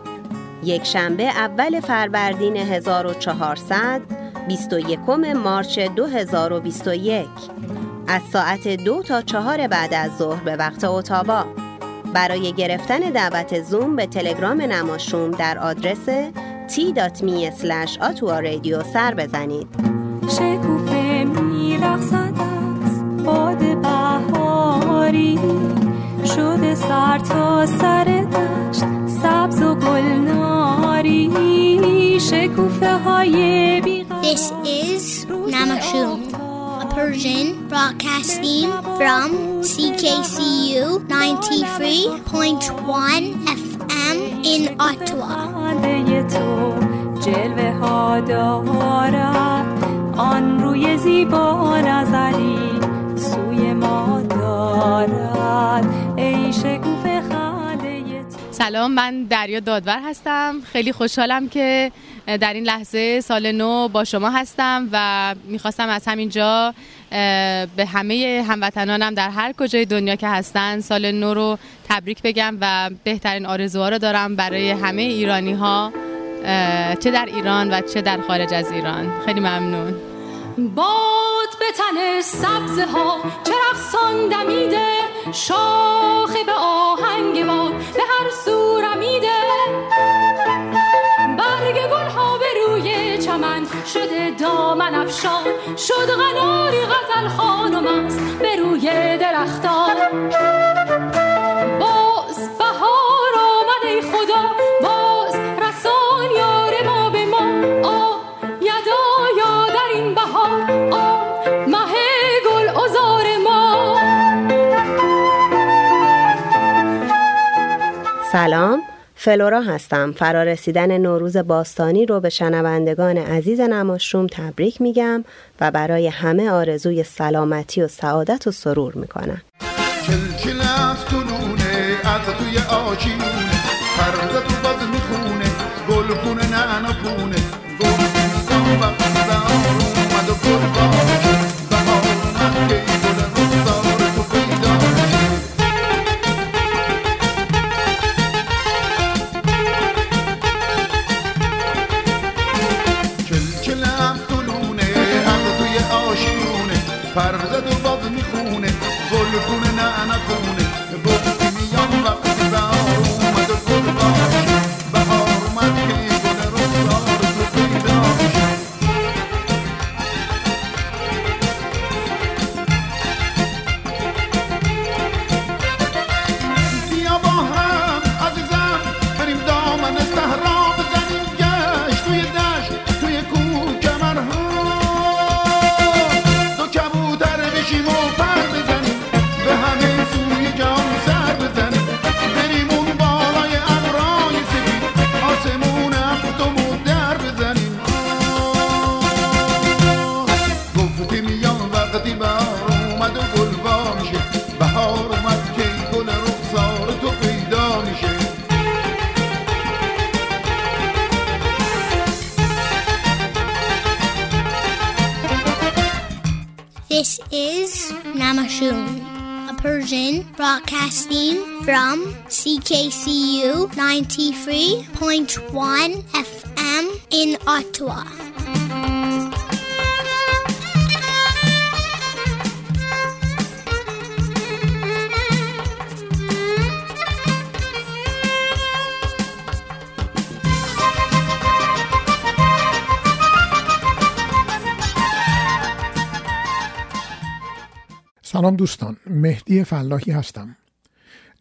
یک شنبه اول فروردین 1400 21 مارچ 2021 از ساعت دو تا چهار بعد از ظهر به وقت اتاوا برای گرفتن دعوت زوم به تلگرام نماشوم در آدرس t.me رادیو سر بزنید. شکوفه میرقصد از باد بهاری. شده سر تا سر دشت سبز و گلناری. شکوفه های This is a Persian broadcasting from CKCU 93.1 FM in Ottawa. جلوه ها دارد آن روی زیبا نظری سوی ما دارد ای شکوفه خنده سلام من دریا دادور هستم خیلی خوشحالم که در این لحظه سال نو با شما هستم و می‌خواستم از همینجا به همه هموطنانم در هر کجای دنیا که هستن سال نو رو تبریک بگم و بهترین آرزوها رو دارم برای همه ایرانی ها چه در ایران و چه در خارج از ایران. خیلی ممنون. باد به تن سبزه ها چرخ دمیده شاخه به آهنگ باد به هر سو رمیده. چمن شده دامن افشان. شد غناری غزل خانم است به روی درختان. باز بهار آمد ای خدا باز رسان یار ما به ما. آ یدا یا در این بهار. آ مه گل ازار ما. سلام. فلورا هستم. فرارسیدن نوروز باستانی رو به شنوندگان عزیز نماشروم تبریک میگم و برای همه آرزوی سلامتی و سعادت و سرور می‌کنم. Pardon. Broadcasting from CKCU 93.1 FM in Ottawa. سلام دوستان مهدی فلاحی هستم.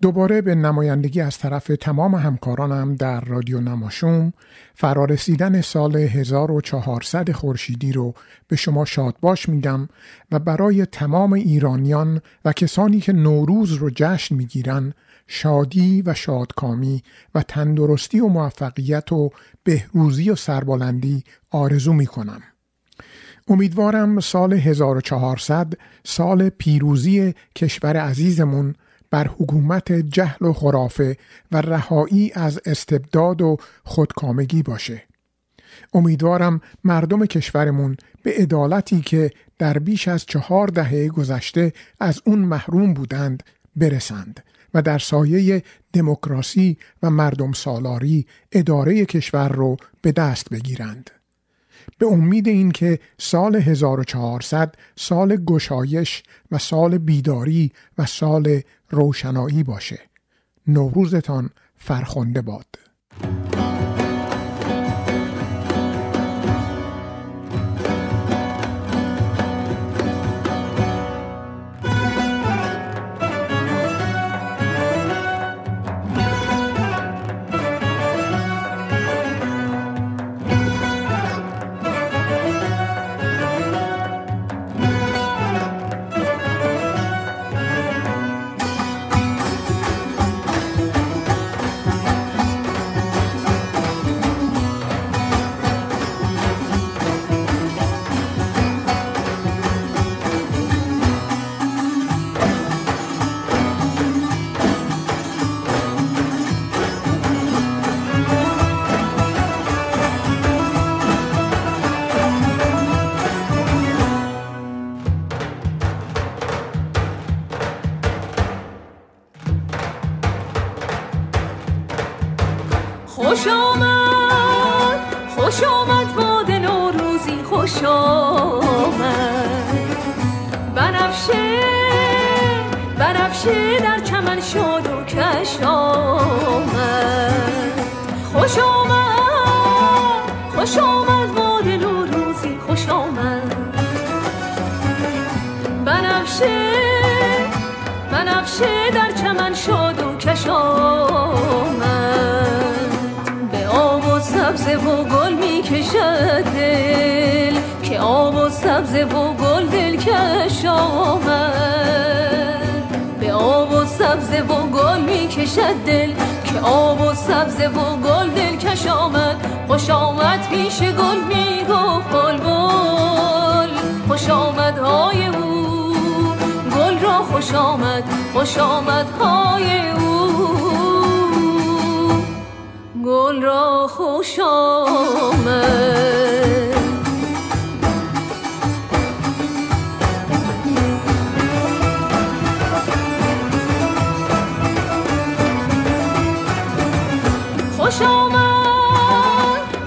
دوباره به نمایندگی از طرف تمام همکارانم در رادیو نماشوم فرارسیدن سال 1400 خورشیدی رو به شما شادباش میگم و برای تمام ایرانیان و کسانی که نوروز رو جشن می‌گیرن شادی و شادکامی و تندرستی و موفقیت و بهروزی و سربلندی آرزو می‌کنم. امیدوارم سال 1400 سال پیروزی کشور عزیزمون بر حکومت جهل و خرافه و رهایی از استبداد و خودکامگی باشه. امیدوارم مردم کشورمون به عدالتی که در بیش از چهار دهه گذشته از اون محروم بودند برسند و در سایه دموکراسی و مردم سالاری اداره کشور رو به دست بگیرند. به امید اینکه سال 1400 سال گشایش و سال بیداری و سال روشنایی باشه. نوروزتان فرخنده باد. و گل دل کش آمد. به آب و سبزه و گل می کشد دل که آب و سبزه و گل دل کش آمد. خوش آمد پیش گل می گفت بل بل. خوش آمد های او گل را خوش آمد خوش آمد های او. گل را خوش آمد.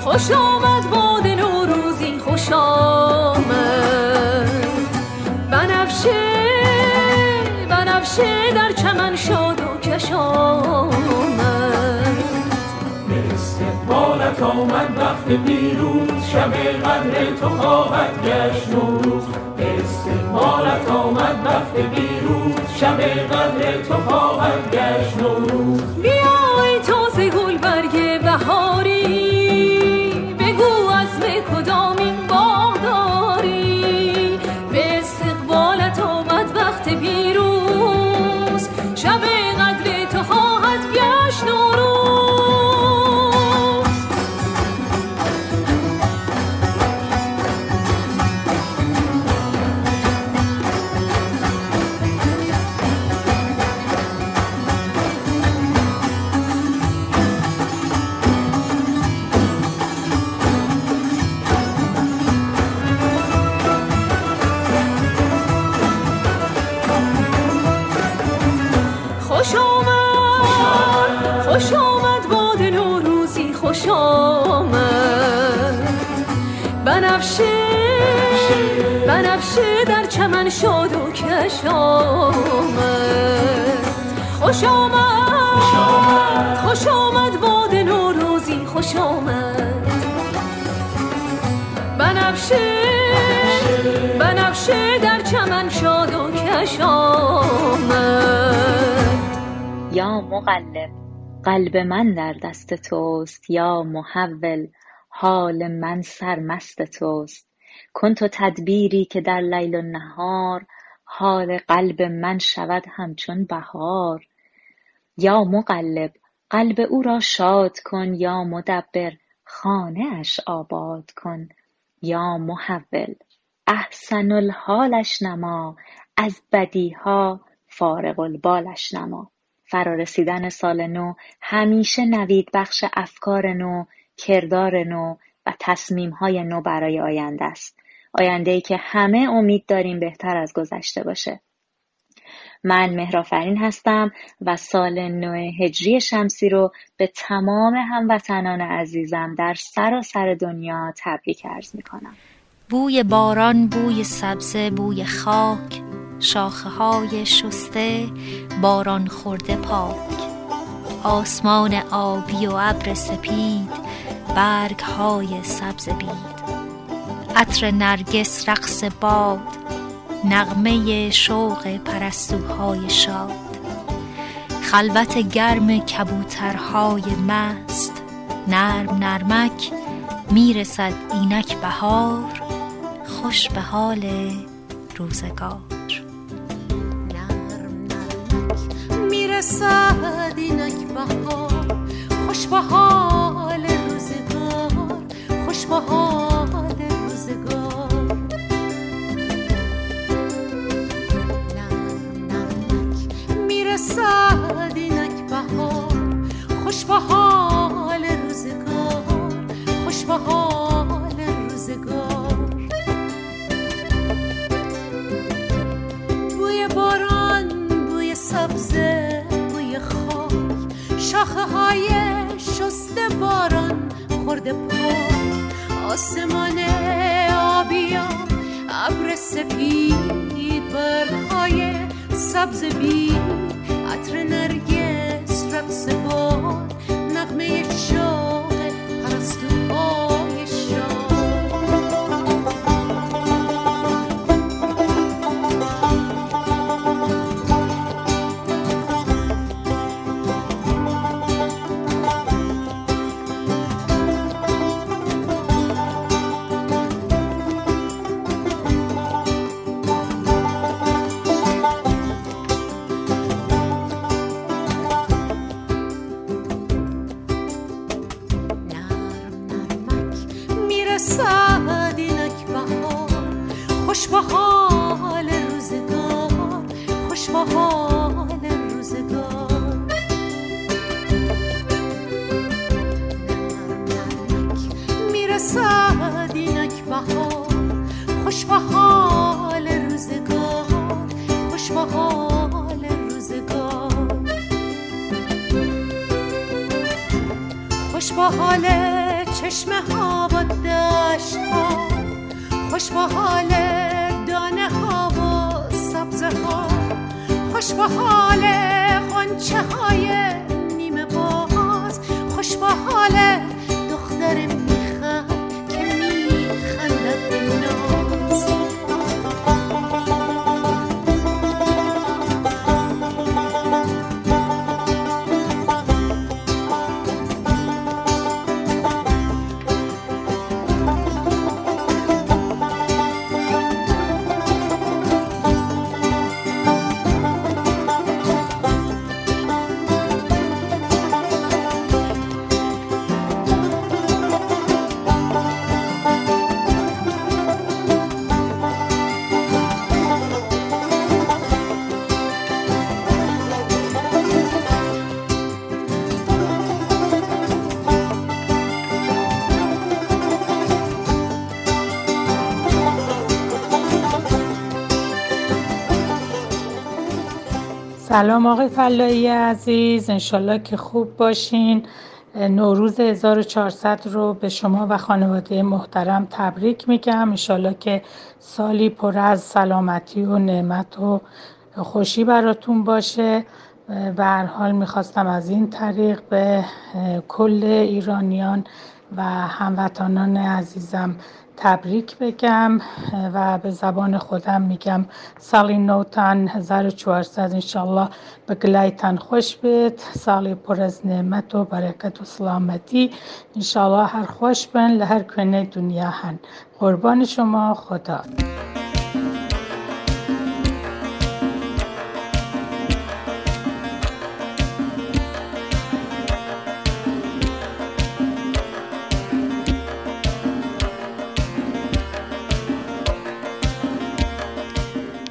خوش آمد باد نوروزی خوش آمد. بنفشه بنفشه در چمن شاد و کش آمد. به آمد وقت پیروز شب قدر تو خواهد گشت نوروز به استقبالت آمد وقت پیروز شب قدر تو خواهد گشت نوروز خوش آمد. بنفشه بنفشه در چمن شاد و کش آمد. یا مقلب قلب من در دست توست. یا محول حال من سرمست توست. کن تو تدبیری که در لیل و نهار حال قلب من شود همچون بهار. یا مقلب قلب او را شاد کن یا مدبر خانه اش آباد کن. یا محول احسن الحالش نما از بدیها فارغ البالش نما. فرارسیدن سال نو همیشه نوید بخش افکار نو کردار نو و تصمیم های نو برای آینده است. آینده ای که همه امید داریم بهتر از گذشته باشه. من مهرافرین هستم و سال نو هجری شمسی رو به تمام هموطنان عزیزم در سراسر دنیا تبریک عرض می کنم بوی باران بوی سبزه بوی خاک شاخه های شسته باران خورده پاک. آسمان آبی و ابر سپید برگ های سبز بید. عطر نرگس رقص باد نغمه شوق پرستوهای شاد. خلوت گرم کبوترهای مست. نرم نرمک می‌رسد اینک بهار. خوش به حال روزگار. می‌رسد اینک بهار. خوش به حال روزگار. خوش به حال روزگار. می‌رسد اینک بهار. خوش به حال روزگار. خوش به حال روزگار. بوی باران بوی سبزه بوی خاک. شاخه های شسته باران خورده پا آسمان آبیا ابر سپید برهای سبز بی عطر نرگس رقص باد نغمه شاق سلام آقای فلایی عزیز. انشالله که خوب باشین. نوروز 1400 رو به شما و خانواده محترم تبریک میگم. انشالله که سالی پر از سلامتی و نعمت و خوشی براتون باشه. به هر حال می‌خواستم از این طریق به کل ایرانیان و هموطنان عزیزم تبریک بگم و به زبان خودم میگم سالی نوتان 1400 انشالله به گلایتان خوش بید. سالی پر از نعمت و برکت و سلامتی. انشالله هر خوش بن لهر کنه دنیا هن. قربان شما خدا.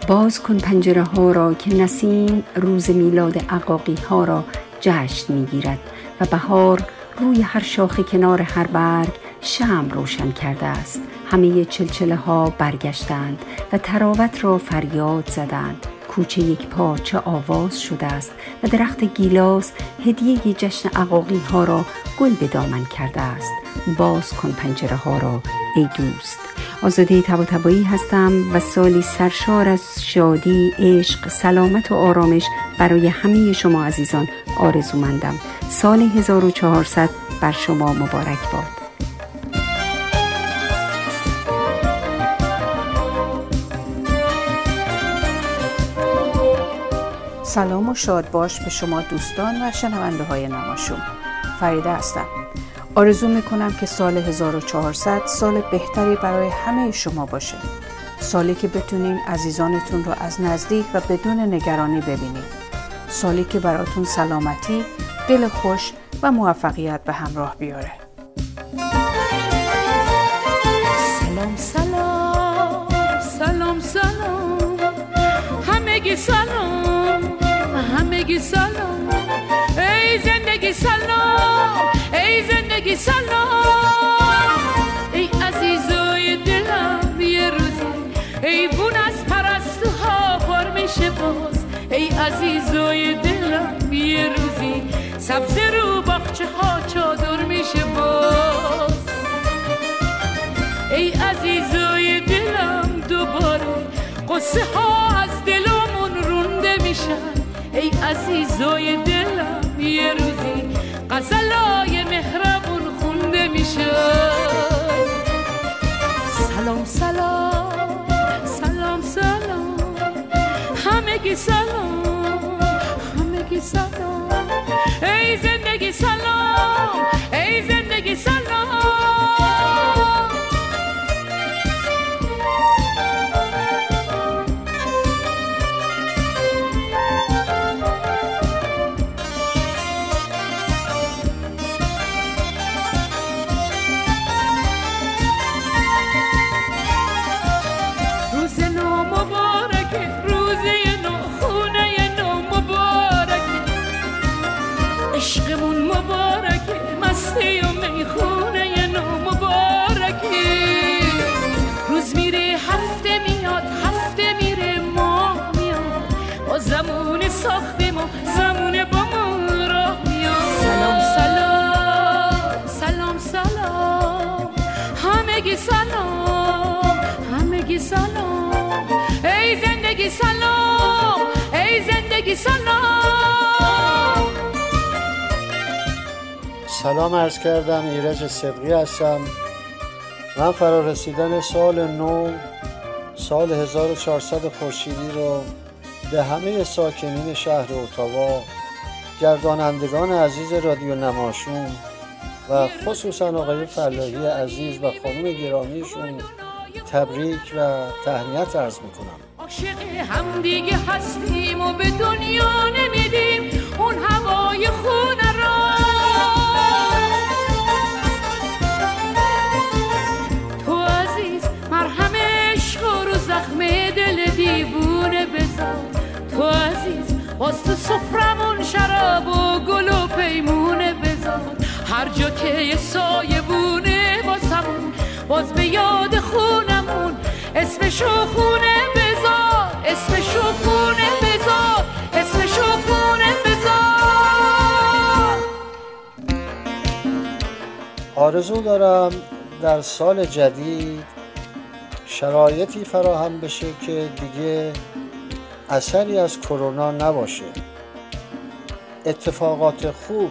باز کن پنجره ها را که نسیم روز میلاد عقاقی ها را جشن می گیرد و بهار روی هر شاخه کنار هر برگ شم روشن کرده است. همه چلچله ها برگشتند و تراوت را فریاد زدند. کوچه یک پارچه آواز شده است و درخت گیلاس هدیه جشن عقاقی ها را گل به دامن کرده است باز کن پنجره ها را ای دوست. آزاده تبا تبایی هستم و سالی سرشار از شادی، عشق، سلامت و آرامش برای همه شما عزیزان آرزومندم. سال 1400 بر شما مبارک باد. سلام و شاد باش به شما دوستان و شنونده های نماشون فریده هستم. آرزو می‌کنم که سال 1400 سال بهتری برای همه شما باشه. سالی که بتونین عزیزانتون رو از نزدیک و بدون نگرانی ببینید سالی که براتون سلامتی، دل خوش و موفقیت به همراه بیاره. سلام سلام سلام سلام. همگی سلام. سلام. ای زندگی سلام. ای زندگی سلام. ای عزیزای دلم یه روزی ای بون از پرستوها پر میشه باز. ای عزیزای دلم یه روزی. سبز رو باخچه ها چادر میشه باز. ای عزیزای دلم دوباره قصه ها از دلمون رونده میشن. ای عزیزای دلم یه روزی غزلای مهربون خونده میشن سلام سلام سلام سلام. همگی سلام همگی سلام. ای سلام. عرض کردم ایرج صدقی هستم. من فرا رسیدن سال نو سال 1400 خورشیدی رو به همه ساکنین شهر اتاوا گردانندگان عزیز رادیو نماشون و خصوصا آقای فلاحی عزیز و خانم گرامیشون تبریک و تهنیت عرض می‌کنم. عاشق هم دیگه هستیم و به دنیا نمیدیم اون هوای خونه را. تو عزیز مرهم عشق رو زخم دل دیوونه بزن. تو عزیز باز تو سفرمون شراب و گل و پیمونه بزن. هر جا که یه سایه بونه باسمون باز به یاد خونمون اسمشو خونه بذار آرزو دارم در سال جدید شرایطی فراهم بشه که دیگه اثری از کرونا نباشه. اتفاقات خوب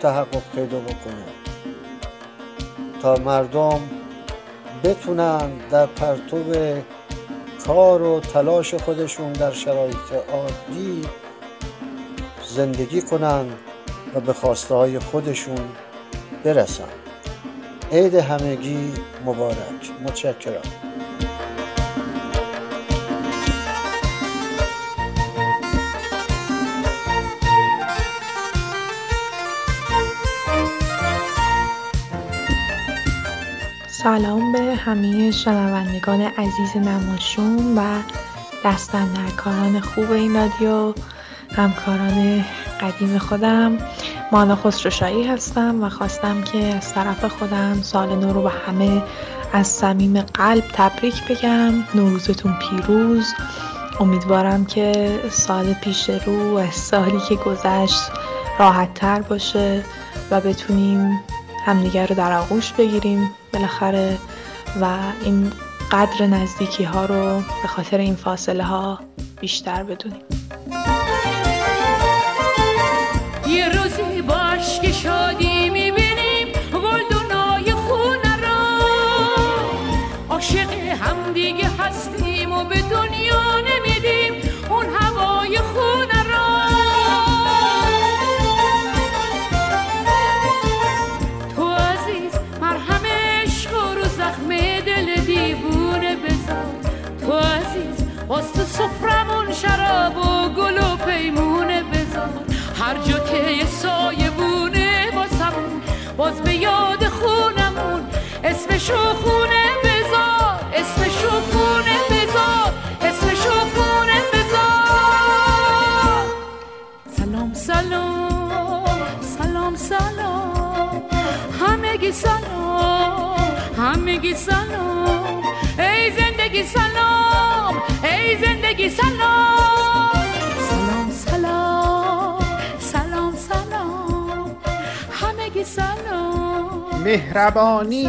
تحقق پیدا بکنه. تا مردم بتونن در پرتو کار و تلاش خودشون در شرایط عادی زندگی کنن و به خواسته های خودشون برسن عید همگی مبارک. متشکرم. سلام به همه شنوندگان عزیز نماشون و دستندرکاران خوب این رادیو همکاران قدیم خودم. مانا خسروشایی هستم و خواستم که از طرف خودم سال نو رو به همه از صمیم قلب تبریک بگم. نوروزتون پیروز. امیدوارم که سال پیش رو و سالی که گذشت راحت تر باشه و بتونیم همدیگر رو در آغوش بگیریم بالاخره و این قدر نزدیکی ها رو به خاطر این فاصله ها بیشتر بدونیم. یه روزی که شادی می‌بینیم گلدونای خونه را عاشق هم دیگه باز به یاد خونمون. اسمشو خونه بذار. اسمشو خونه بذار. اسمشو خونه بذار. سلام سلام سلام سلام. همگی سلام همگی سلام. ای زندگی سلام ای زندگی سلام. مهربانی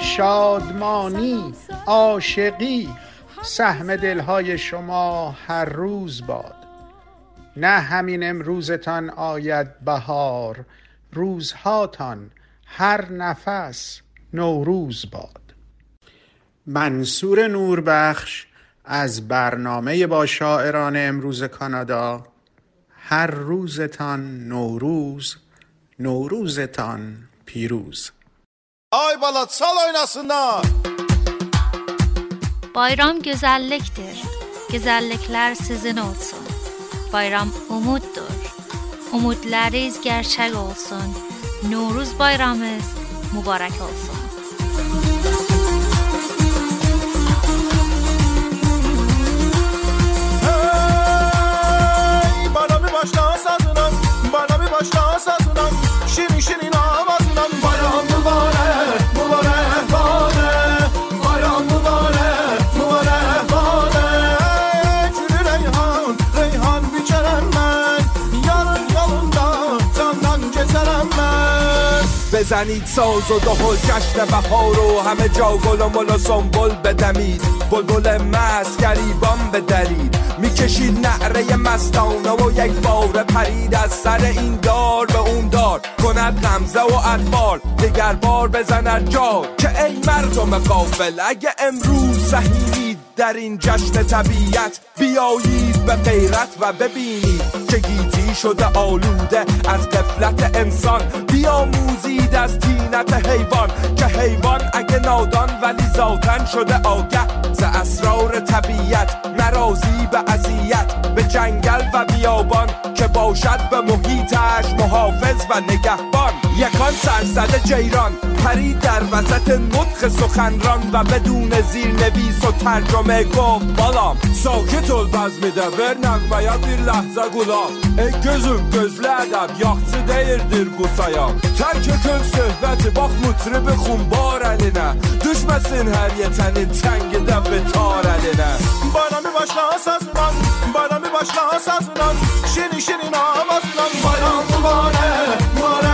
شادمانی عاشقی سهم دلهای شما هر روز باد. نه همین امروزتان آید بهار روزهاتان هر نفس نوروز باد. منصور نوربخش از برنامه با شاعران امروز کانادا هر روزتان نوروز نوروزتان پیروز. Ay balat sal oynasınlar. Bayram güzelliktir. Güzellikler sizin olsun. Bayram umuttur. Umutlarınız gerçek olsun. Nuruz bayramınız mübarek olsun. Hey, bana bir başla sazınan, bana bir başla sazınan. Şirin. Bayram mübarek بزنید ساز و دهل جشن بهار و همه جا گل و مل و سنبل بدمید. بلبل مست گریبان بدرید. می‌کشید نعره مستانه و یک بار پرید از سر این دار به اون دار. کند غمزه و اطفال دگر بار بزند جا که ای مردم قافل اگه امروز سهیمید در این جشن طبیعت بیایید به غیرت و ببینید که گیتی شده آلوده از قفلت انسان. بیاموزید از تینت حیوان که حیوان اگه نادان ولی ذاتن شده آگه. ز اسرار طبیعت نرازی به اذیت به جنگل و بیابان که باشد به محیطش محافظ و نگهبان. یکان سرزده جیران پری در وسط نطخ سخنران و بدون زیر نویس و ترجمه گفت بالام ساکت ول باز میده بر و یا بیر لحظه گلا ای گزم گزل ادب یاخچه دیردیر بو سایا ترک کن صحبت باخ مطره به خون بار نه. دشمسین هر یه تنین تنگ دب تار علی نه. بانا می باشلا سازنان بانا می باشلا سازنان شنی شنی نامازنان بانا مباره مباره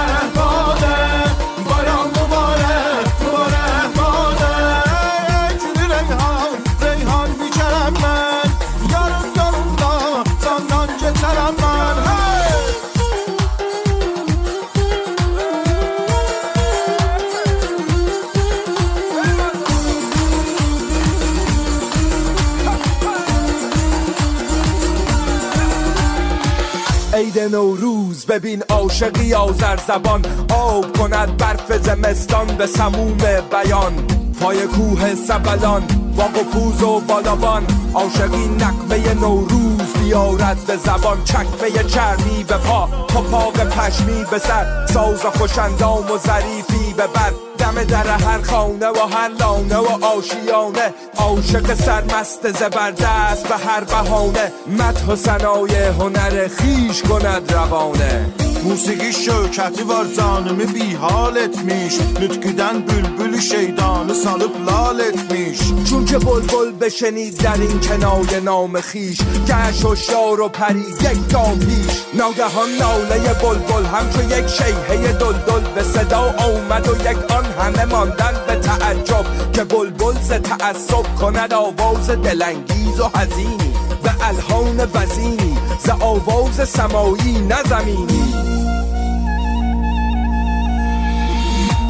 عید نوروز. ببین عاشقی آذر زبان آب کند برف زمستان به سموم بیان. پای کوه سبلان باغ و و بالابان عاشقی نقمه نوروز بیارد به زبان. چکمه چرمی به پا پاپاق پشمی به سر. ساز خوشندام و ظریفی به بر. دم در هر خانه و هر لانه و آشیانه. عاشق سرمست زبردست به هر بهانه. مدح و ثنای هنر خیش کند روانه. Musiqi şökəti var canımı bir hal etmiş. Nütküdən bülbül şeydanı salıp lal etmiş. چون که بلبل بشنید در این کنای نام خیش گشت هوشیار و پری یک گام پیش ناگهان ناله بلبل همچو یک شیهه دلدل به صدا آمد و یک آن همه ماندن به تعجب که بلبل ز تعصب کند آواز دلانگیز و حزینی و الهان وزینی. ز آواز سمایی نه زمینی.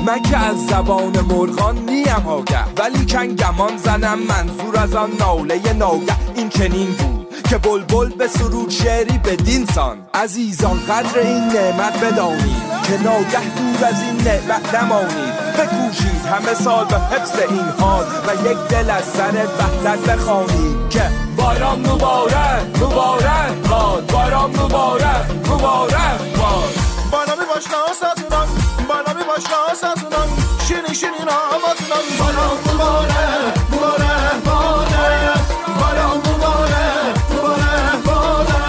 من که از زبان مرغان نیم آگه ولی کن گمان زنم منظور از آن ناله ناگه. این چنین بود که بلبل به سرود شعری بدین سان. عزیزان قدر این نعمت بدانید که ناگه دور از این نعمت نمانید. بکوشید همه سال به حفظ این حال و یک دل از سر وحدت بخوانید. که باران مبارک مبارک باد باران مبارک مبارک باد Bana bir başla sazınan, bana bir başla sazınan. Şirin şirin avazınan. Bayram mübarek, mübarek bade. Bayram mübarek, mübarek bade.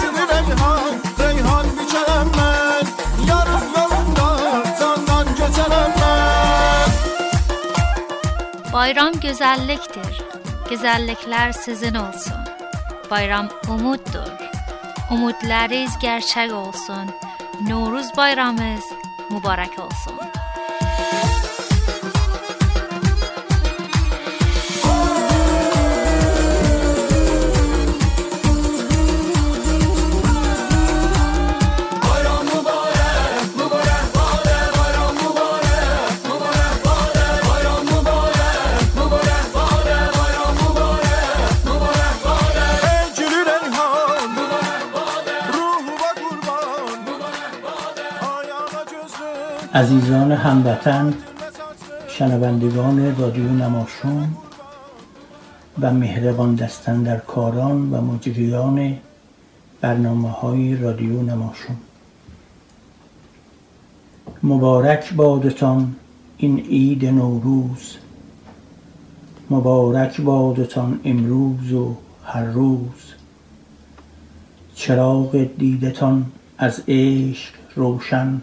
Gülü reyhan, reyhan biçerem ben. Yarın yolunda candan geçerem ben. Bayram güzelliktir. Güzellikler sizin olsun. Bayram umuttur. Umutlarınız gerçek olsun. Nuruz bayramınız mübarek olsun. عزیزان هموطن شنوندگان رادیو نماشون و مهربان دستن در کاران و مجریان برنامه های رادیو نماشون. مبارک بادتان این عید نوروز. مبارک بادتان امروز و هر روز. چراغ دیدتان از عشق روشن.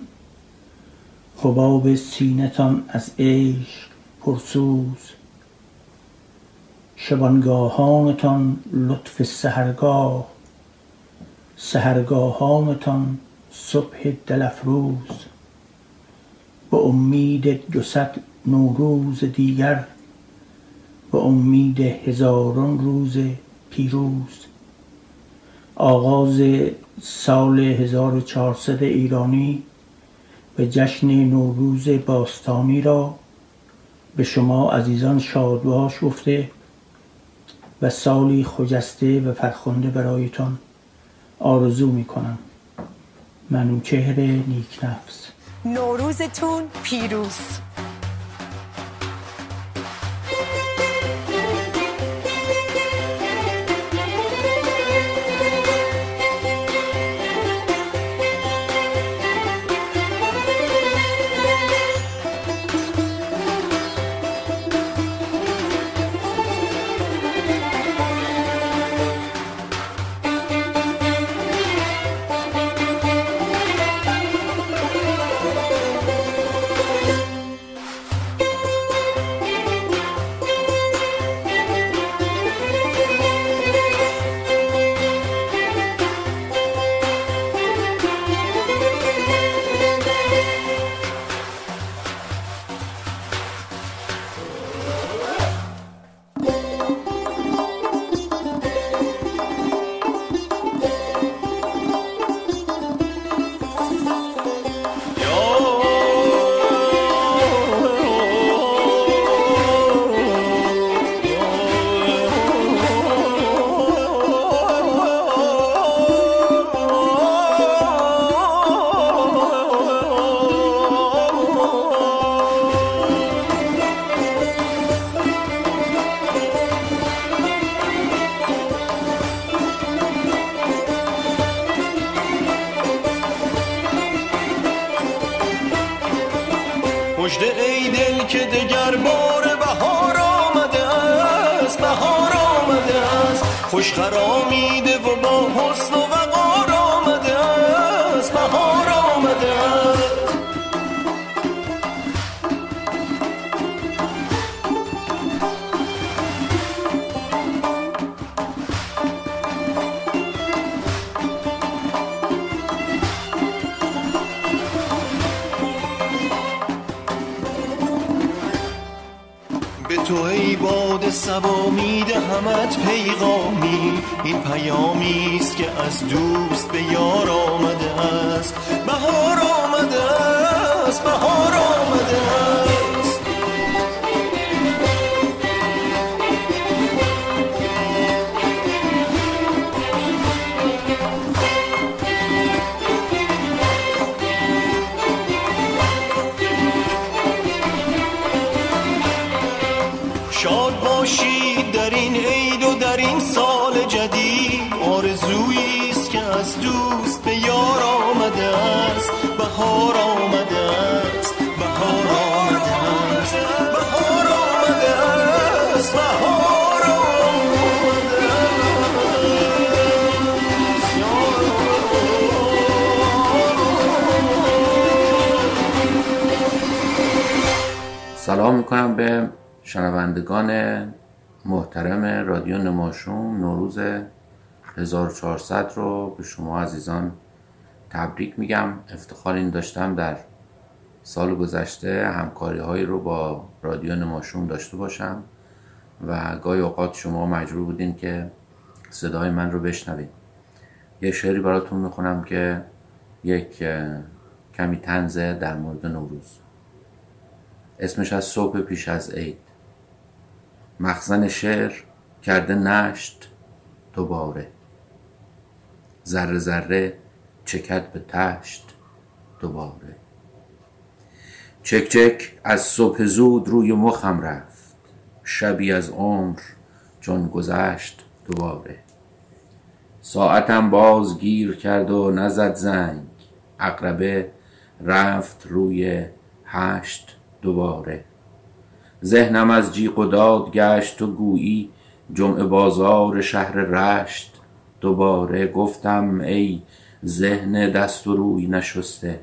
حباب سینتان از عشق پرسوز. شبانگاهانتان لطف سحرگاه سحرگاهانتان صبح دل افروز به امید دو صد نوروز دیگر به امید هزاران روز پیروز. آغاز سال 1400 ایرانی به جشن نوروز باستانی را به شما عزیزان شادباش گفته و سالی خجسته و فرخنده برایتان آرزو می کنم منوچهر نیک نفس. نوروزتون پیروز. می‌کنم به شنوندگان محترم رادیو نماشون نوروز 1400 رو به شما عزیزان تبریک میگم. افتخار این داشتم در سال گذشته همکاری هایی رو با رادیو نماشون داشته باشم و گاهی اوقات شما مجبور بودین که صدای من رو بشنوید. یه شعری براتون می‌خونم که یک کمی تنزه در مورد نوروز. اسمش از صبح پیش از عید. مخزن شعر کرده نشت دوباره. ذره ذره چکد به تشت دوباره. چک چک از صبح زود روی مخم رفت. شبی از عمر چون گذشت دوباره. ساعتم باز گیر کرد و نزد زنگ. اقربه رفت روی هشت دوباره. ذهنم از جیغ و داد گشت و گویی جمعه بازار شهر رشت. دوباره گفتم ای ذهن دست و روی نشسته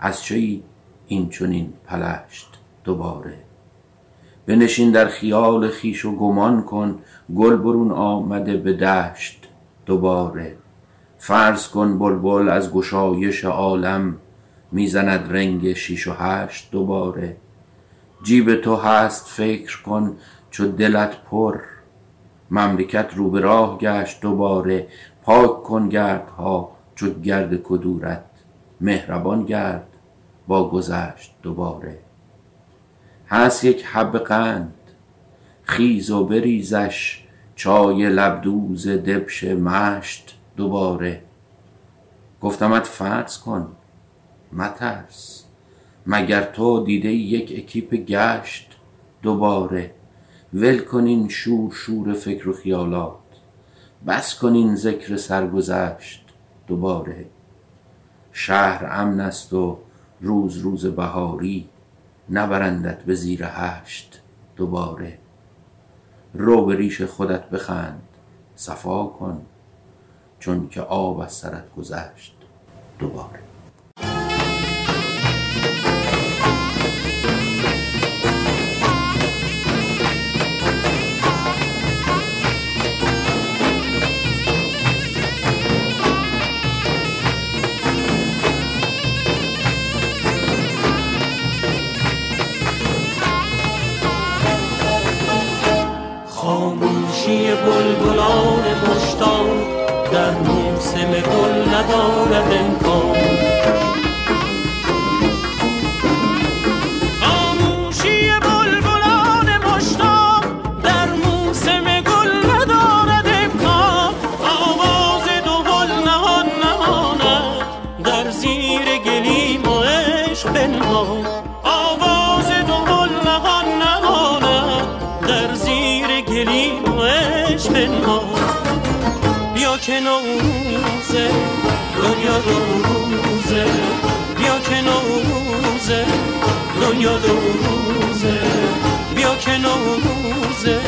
از چه این چنین پلشت دوباره؟ بنشین در خیال خیش و گمان کن گل برون آمده به دشت دوباره. فرض کن بلبل از گشایش عالم می‌زند رنگ شیش و هشت دوباره. جیب تو هست فکر کن چو دلت پر. مملکت رو به راه گشت دوباره پاک کن گردها چو گرد کدورت. مهربان گرد با گذشت دوباره. هست یک حب قند خیز و بریزش چای لبدوز دبش مشت دوباره. گفتمت فرض کن مترس. مگر تو دیده یک اکیپ گشت دوباره؟ ول کنین شور شور فکر و خیالات بس کنین ذکر سرگذشت دوباره. شهر امن است و روز روز بهاری نبرندت به زیر هشت دوباره. رو به ریش خودت بخند صفا کن چون که آب از سرت گذشت دوباره. I don't have been دنیا دوروزه. بیا که نوروزه.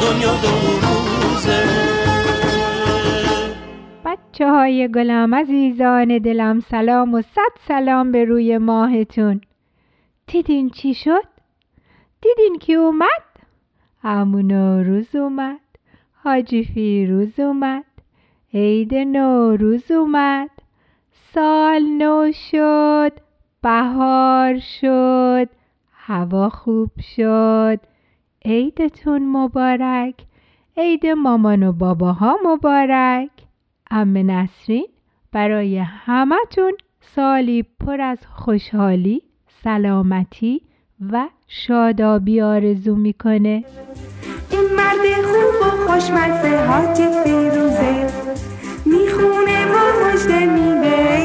دنیا دوروزه. بچه های گلم عزیزان دلم سلام و صد سلام به روی ماهتون. دیدین چی شد؟ دیدین کی اومد؟ همون نوروز اومد. حاجی فیروز اومد. عید نوروز اومد. سال نو شد. بهار شد هوا خوب شد. عیدتون مبارک. عید مامان و باباها مبارک. ام نسرین برای همتون سالی پر از خوشحالی سلامتی و شادابی آرزو می‌کنه. این مرد خوب و خوشمزه حاجی فیروزه. می‌خونه و مجده میده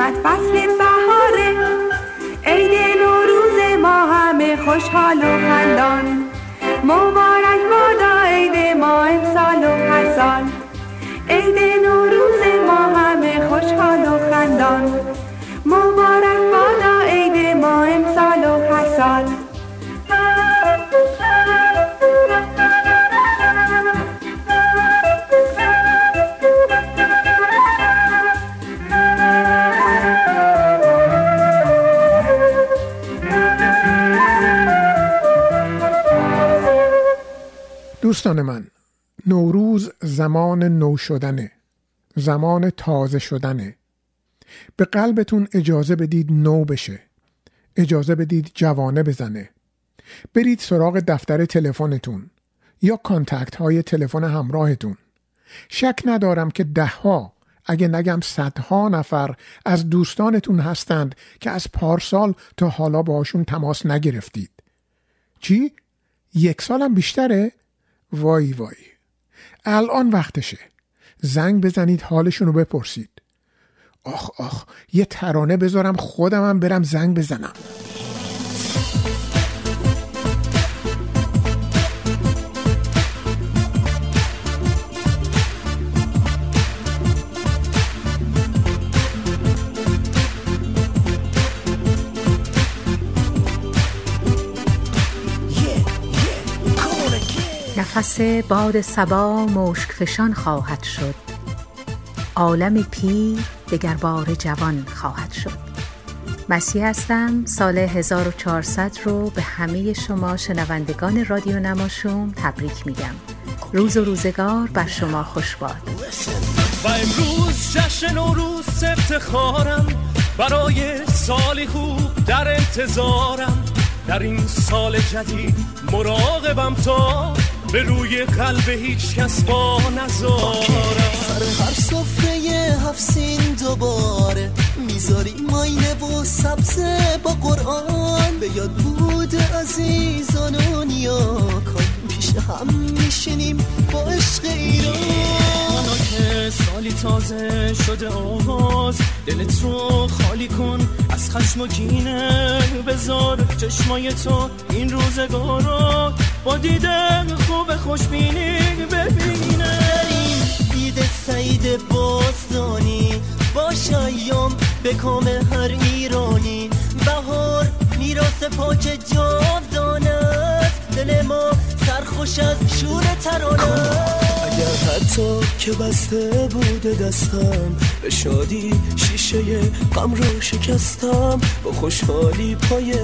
اومد فصل بهاره. عید نوروز ما همه خوشحال و خندان. مبارک بادا عید ما امسال و هر سال عید نوروز ما همه خوشحال و خندان. مبارک بادا عید ما امسال و هر سال دوستان من نوروز زمان نو شدنه زمان تازه شدنه به قلبتون اجازه بدید نو بشه اجازه بدید جوانه بزنه برید سراغ دفتر تلفنتون یا کانتکت های تلفن همراهتون شک ندارم که دهها اگه نگم صدها نفر از دوستانتون هستند که از پارسال تا حالا باشون تماس نگرفتید چی؟ یک سالم بیشتره؟ وای وای. الان وقتشه. زنگ بزنید حالشون رو بپرسید. آخ آخ یه ترانه بذارم خودمم برم زنگ بزنم. نفس باد سبا مشک فشان خواهد شد. عالم پیر دگر بار جوان خواهد شد. مسیح هستم. سال 1400 رو به همه شما شنوندگان رادیو نماشوم تبریک میگم. روز و روزگار بر شما خوش باد. و امروز جشن نوروز افتخارم. برای سالی خوب در انتظارم. در این سال جدید مراقبم تا به روی قلب هیچ کس با نزارم سر هر صفره هفت سین دوباره. می‌ذاری ماینه و سبزه با قرآن. به یاد بود عزیزان و نیاکان. پیش هم میشینیم با عشق ایران. که سالی تازه شده آغاز. دلت رو خالی کن. از خشم و کینه بذار چشمای تو این روزگارا با دیدن خوب خوشبینی ببینه. عید سعید باستانی باش ایام به کام هر ایرانی. بهار میراث پاک جاودانه دل ما سرخوش از شور ترانه اگر حتی که بسته بوده دستم به شادی شیشه غم رو شکستم با خوشحالی پای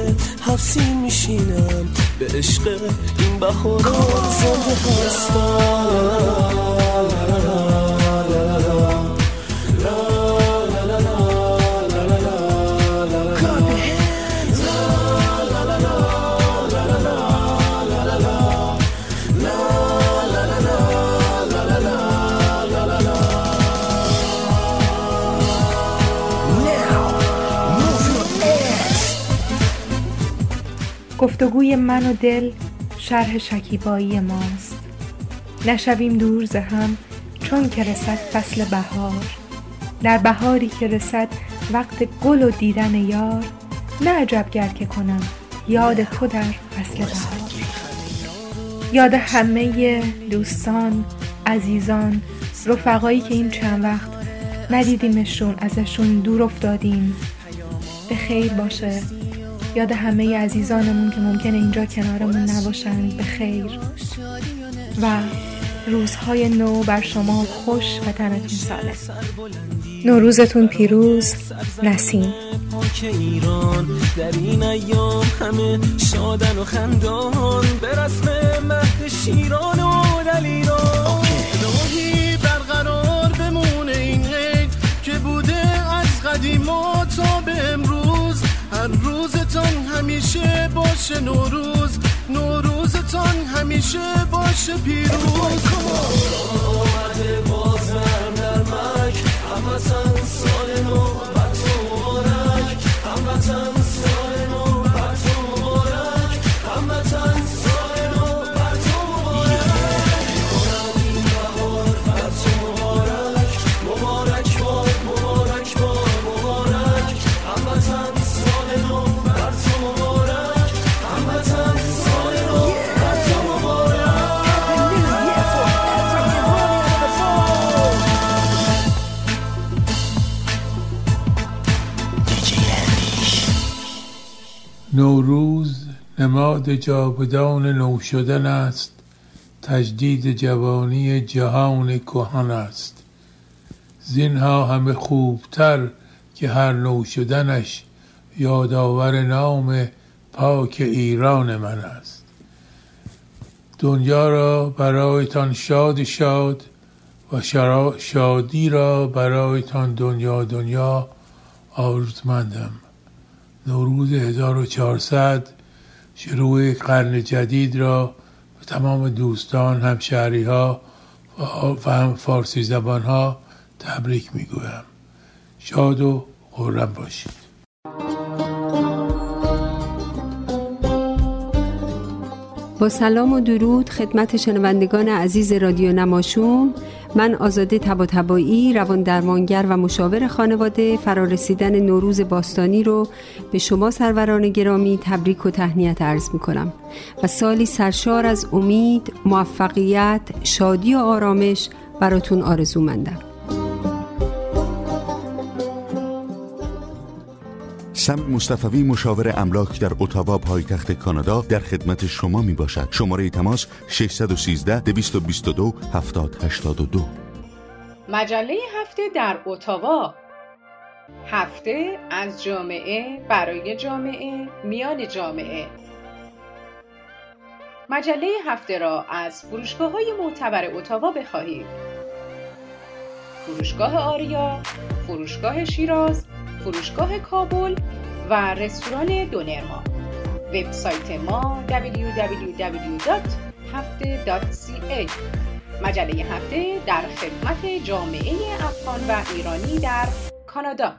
حفظین میشینم به عشق این بهاران زنده هستم. گفتگوی من و دل شرح شکیبایی ماست. نشویم دور ز هم چون که رسد فصل بهار. در بهاری که رسد وقت گل و دیدن یار. نه عجب گر که کنم یاد تو در فصل بهار. یاد همه دوستان عزیزان رفقایی که این چند وقت ندیدیمشون ازشون دور افتادیم. به خیر باشه. یاد همه عزیزانمون که ممکنه اینجا کنارمون نباشند به خیر. و روزهای نو بر شما خوش و تنتون سالم. نوروزتون پیروز نسیم. ایران در این ایام همه شادن و خندان به رسم مهد شیران و دلیران الهی برقرار بمونه این که بوده از قدیما تا به امروز هر روزتان همیشه باشه نوروز نوروزتان همیشه باشه پیروز. آمده بازم در مک هموطن سال نو. نوروز نماد جاودان نو شدن است تجدید جوانی جهان کهن است. زینها همه خوبتر که هر نو شدنش یادآور نام پاک ایران من است. دنیا را برایتان شاد شاد و شادی را برایتان دنیا دنیا آرزومندم نوروز 1400 شروع قرن جدید را به تمام دوستان همشهری ها و هم فارسی زبان ها تبریک می‌گویم. شاد و خورم باشید. با سلام و درود خدمت شنوندگان عزیز رادیو نماشوم من آزاده تبا تبایی روان درمانگر و مشاور خانواده فرارسیدن نوروز باستانی رو به شما سروران گرامی تبریک و تهنیت عرض می کنم و سالی سرشار از امید، موفقیت، شادی و آرامش براتون آرزو مندم سم مصطفوی مشاور املاک در اتاوا پایتخت کانادا در خدمت شما می باشد شماره تماس 613 222 7082 مجله هفته در اتاوا. هفته از جامعه برای جامعه میان جامعه. مجله هفته را از فروشگاه های معتبر اتاوا بخواهید. فروشگاه آریا، فروشگاه شیراز، فروشگاه کابل و رستوران دونرما. وبسایت ما www.hafte.ca مجله هفته در خدمت جامعه افغان و ایرانی در کانادا.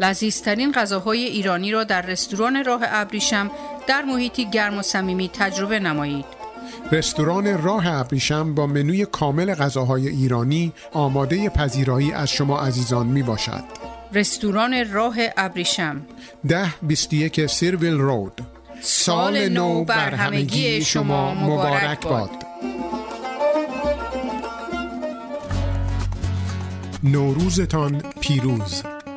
لذیذترین غذاهای ایرانی را در رستوران راه ابریشم در محیطی گرم و صمیمی تجربه نمایید. رستوران راه ابریشم با منوی کامل غذاهای ایرانی آماده پذیرایی از شما عزیزان می باشد. رستوران راه ابریشم. ده 21 سیرویل رود. سال نو بر همگی شما مبارک باد. نوروزتان پیروز.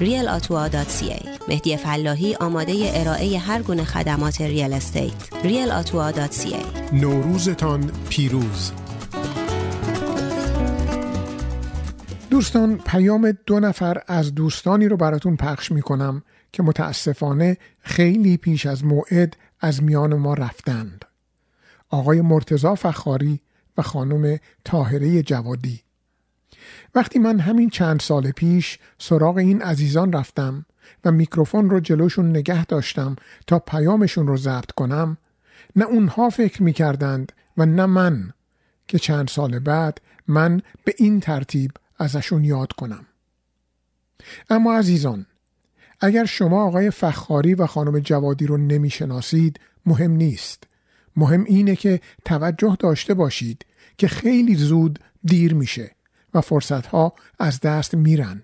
realatua.ca مهدی فلاحی آماده ارائه هر گونه خدمات real estate. realatua.ca نوروزتان پیروز. دوستان پیام دو نفر از دوستانی رو براتون پخش می کنم که متاسفانه خیلی پیش از موعد از میان ما رفتند. آقای مرتزا فخاری و خانم تاهره جوادی. وقتی من همین چند سال پیش سراغ این عزیزان رفتم و میکروفون رو جلوشون نگه داشتم تا پیامشون رو ضبط کنم نه اونها فکر می کردند و نه من که چند سال بعد من به این ترتیب ازشون یاد کنم. اما عزیزان اگر شما آقای فخاری و خانم جوادی رو نمی‌شناسید مهم نیست. مهم اینه که توجه داشته باشید که خیلی زود دیر میشه. و فرصتها از دست میرن.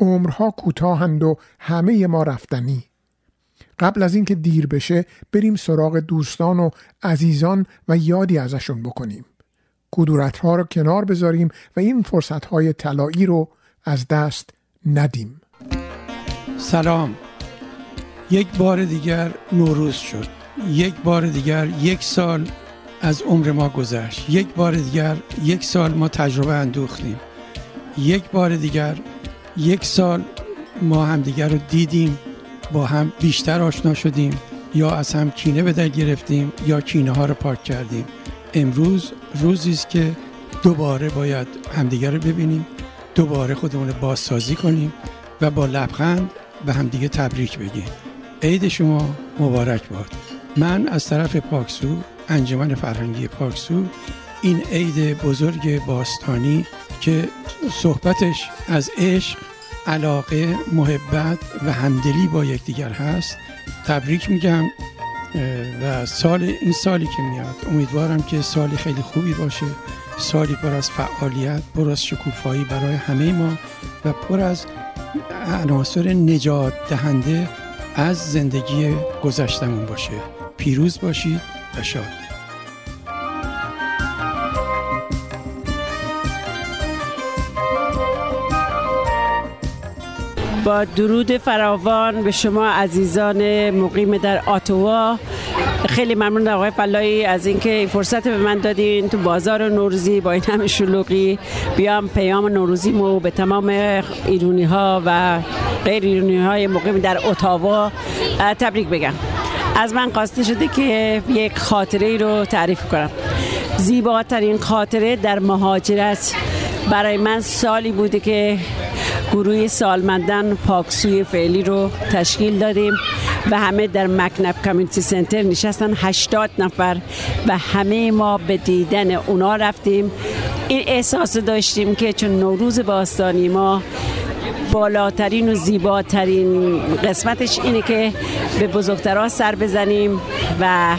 عمرها کوتاهند و همه ما رفتنی. قبل از اینکه دیر بشه بریم سراغ دوستان و عزیزان و یادی ازشون بکنیم. کدورت ها رو کنار بذاریم و این فرصت های طلایی رو از دست ندیم. سلام. یک بار دیگر نوروز شد. یک بار دیگر یک سال از عمر ما گذشت. یک بار دیگر یک سال ما تجربه اندوختیم. یک بار دیگر یک سال ما همدیگر رو دیدیم با هم بیشتر آشنا شدیم یا از هم کینه به در گرفتیم یا کینه ها رو پاک کردیم. امروز روزی است که دوباره باید همدیگر رو ببینیم دوباره خودمون رو بازسازی کنیم و با لبخند به همدیگه تبریک بگیم. عید شما مبارک باد. من از طرف پاکسو انجمن فرهنگی پاکسو این عید بزرگ باستانی که صحبتش از عشق علاقه محبت و همدلی با یکدیگر هست. تبریک میگم و سال این سالی که میاد امیدوارم که سالی خیلی خوبی باشه سالی پر از فعالیت پر از شکوفایی برای همه ما و پر از عناصر نجات دهنده از زندگی گذشتمون باشه. پیروز باشید. و شاد با درود فراوان به شما عزیزان مقیم در آتوا خیلی ممنون آقای فلایی از اینکه این فرصت به من دادین تو بازار نوروزی با این همه شلوغی. بیام پیام نوروزیمو به تمام ایرونی ها و غیر ایرونی های مقیم در اتاوا تبریک بگم. از من خواسته شده که یک خاطره رو تعریف کنم. زیباترین خاطره در مهاجرت برای من سالی بوده که گروه سالمندان پاکسوی فعلی رو تشکیل دادیم و همه در مکنف کامیونیتی سنتر نشستن 80 نفر و همه ما به دیدن اونا رفتیم. این احساس داشتیم که چون نوروز باستانی ما بالاترین و زیباترین قسمتش اینه که به بزرگترها سر بزنیم و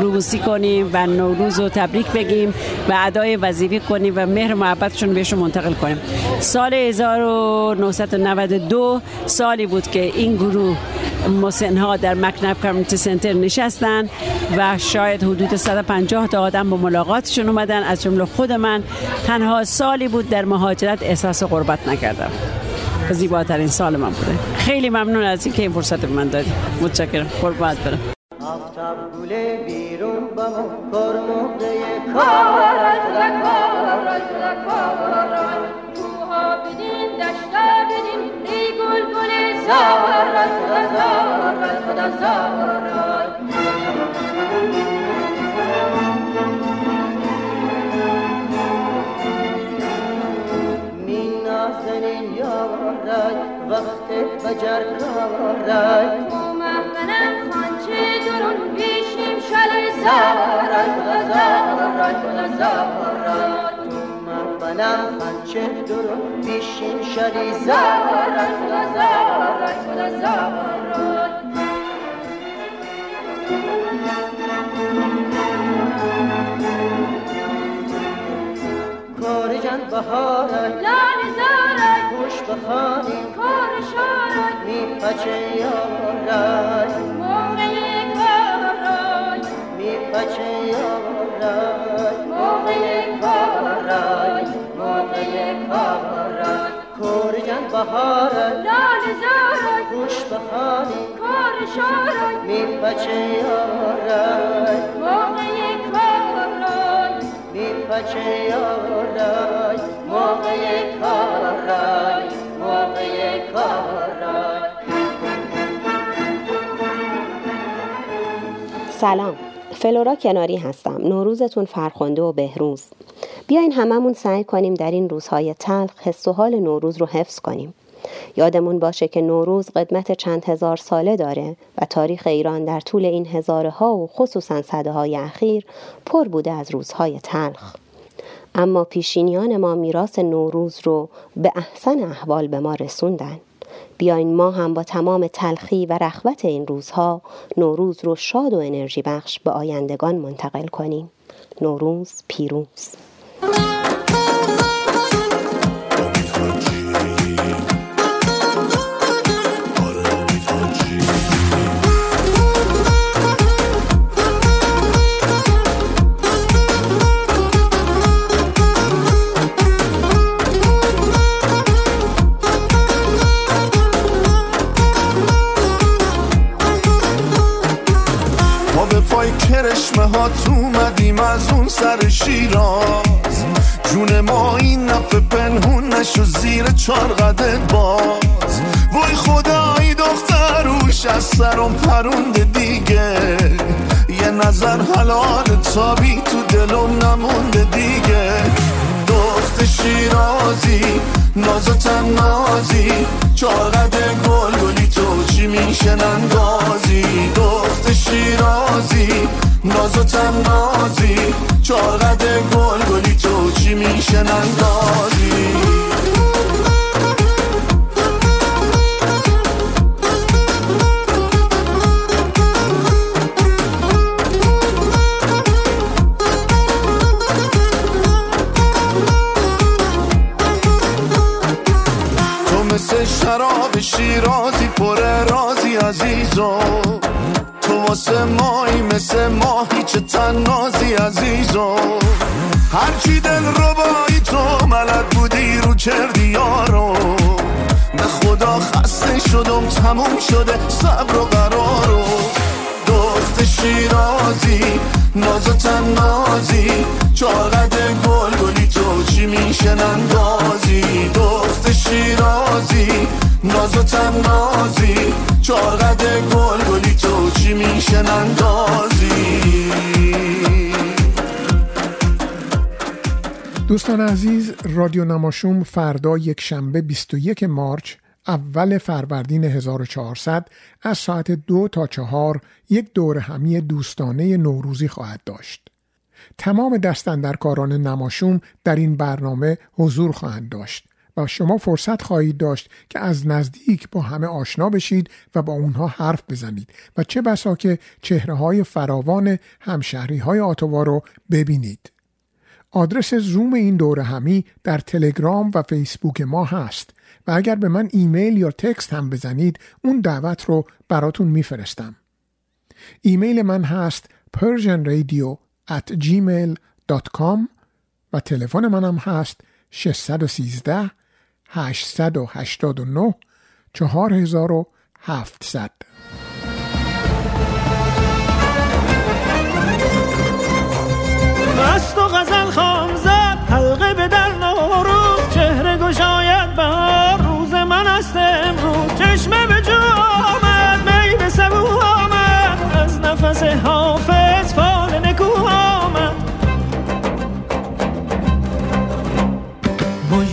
روبوسی کنیم و نوروز رو تبریک بگیم و ادای وظیفه کنیم و مهر و محبتشون بهشون منتقل کنیم. سال 1992 سالی بود که این گروه مسنها در مکنب کامیونیتی سنتر نشستن و شاید حدود 150 تا آدم با ملاقاتشون اومدن. از جمله خود من تنها سالی بود در مهاجرت احساس غربت نکردم. زیباترین سال من بوده. خیلی ممنون از اینکه این فرصت به من دادی. متشکرم. قربانت برم. آفتاب گله بیرون ما کرموده کارت و کارت و کارت. کوها بدین دشتا بدین ای گل گل زارت و زارت و زارت. وقت بجر کارت منم خانچه درون بیشیم شل زارت و زارت و زارت منم خانچه درون زارت و زارت و زارت کار جان بهارت. لال زارت خوش بخانی کار شارت می پچه یارت موقع کارات می پچه یارت موقع کارات موقع کارات کار جان بهارت لال زارت خوش بخانی کار شارت می پچه یارت موقع سلام. فلورا کناری هستم. نوروزتون فرخنده و بهروز. بیاین هممون سعی کنیم در این روزهای تلخ حس و حال نوروز رو حفظ کنیم. یادمون باشه که نوروز قدمت چند هزار ساله داره و تاریخ ایران در طول این هزاره ها و خصوصا صده های اخیر پر بوده از روزهای تلخ. اما پیشینیان ما میراث نوروز رو به احسن احوال به ما رسوندن. بیاین ما هم با تمام تلخی و رخوت این روزها نوروز رو شاد و انرژی بخش به آیندگان منتقل کنیم. نوروز پیروز. کرشمه ها اومدیم از اون سر شیراز. جون ما این نفه پنهون نشو زیر چار قدت باز. وای خدایی دختروش از سرم پرونده دیگه. یه نظر حلال تابی تو دلم نمونده دیگه. دخت شیرازی ناز و تنازی چاقد گل گلی تو چی میشن اندازی دخت شیرازی ناز و تنازی. چاقد گل گلی تو چی میشن اندازی تو شراب شیرازی پر رازی عزیزو. تو واسه مایی مثل ماهی چه تنازی عزیزو. هرچی دل ربایی تو ملد بودی رو کردی یارو. به خدا خسته شدم تموم شده صبر و قرارو. دخت شیرازی ناز و تنازی. چاقد گل گلی تو چی میشه نندازی؟ دخت شیرازی ناز تنازی. چاقد گل گلی تو چی میشه نندازی؟ دوستان عزیز رادیو نماشوم فردا یک شنبه 21 مارچ اول فروردین 1400 از ساعت دو تا چهار یک دور همی دوستانه نوروزی خواهد داشت. تمام دستندرکاران نماشوم در این برنامه حضور خواهند داشت و شما فرصت خواهید داشت که از نزدیک با همه آشنا بشید و با اونها حرف بزنید و چه بسا که چهره های فراوان همشهری های آتوا رو ببینید. آدرس زوم این دوره همی در تلگرام و فیسبوک ما هست و اگر به من ایمیل یا تکست هم بزنید اون دعوت رو براتون میفرستم. ایمیل من هست persianradio at gmail.com و تلفن منم هست 613 889 4700 مست و غزل خام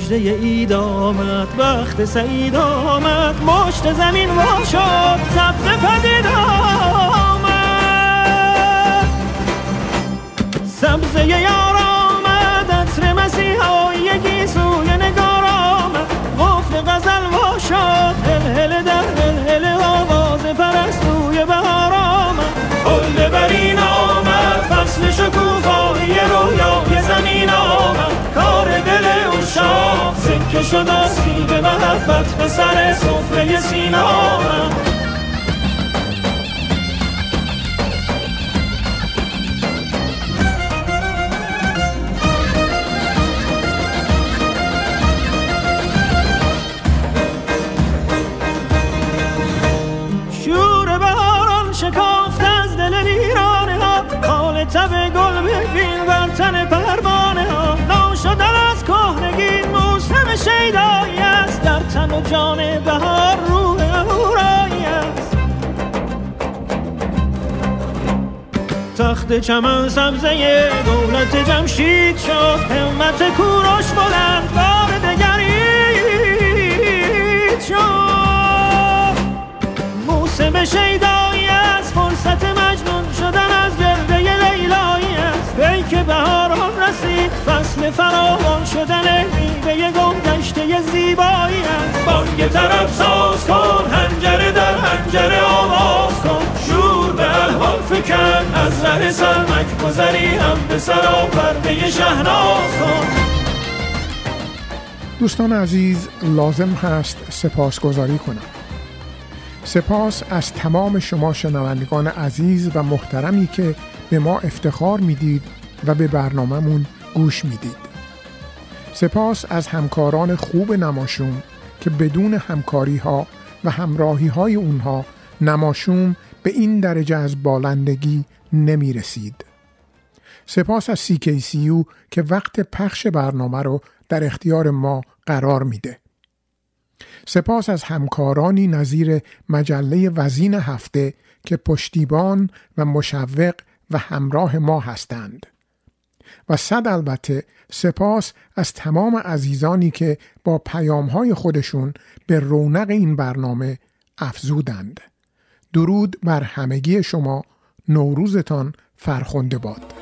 مجده اید آمد وقت سعید آمد مشت زمین وا شد سبز پدید آمد. سبزه یار آمد عطر مسیحایی سوی نگار آمد. قفل غزل وا شد هل هل در هل هل آواز پرستوی بهار آمد. حل برین آمد فصل شکوفایی رویای زمین آمد. کار سکه شد آسیب محبت به سر سفره سینا و جان بهار روح تخت چمن سبزه دولت جمشید شد همت کوروش بلند بار دگرید شد. موسم شیدایی از فرصت مجنون شدن از گرده لیلایی ای که بهاران رسید فصل فراوان شدن میوه گم گشته زیبایی است. بانگ طرب ساز کن هنجره در هنجره آواز کن. شور به الحال فکن از ره سرمک گذری هم به سرا پرده شهناز کن. دوستان عزیز لازم هست سپاسگزاری کنم. سپاس از تمام شما شنوندگان عزیز و محترمی که به ما افتخار می‌دید و به برنامهمون گوش می‌دید سپاس از همکاران خوب نماشوم که بدون همکاری ها و همراهی های اونها نماشوم به این درجه از بالندگی نمی رسید. سپاس از CKCU که وقت پخش برنامه رو در اختیار ما قرار میده. سپاس از همکارانی نظیر مجله وزین هفته که پشتیبان و مشوق و همراه ما هستند. و صد البته سپاس از تمام عزیزانی که با پیامهای خودشون به رونق این برنامه افزودند. درود بر همگی شما نوروزتان فرخنده باد.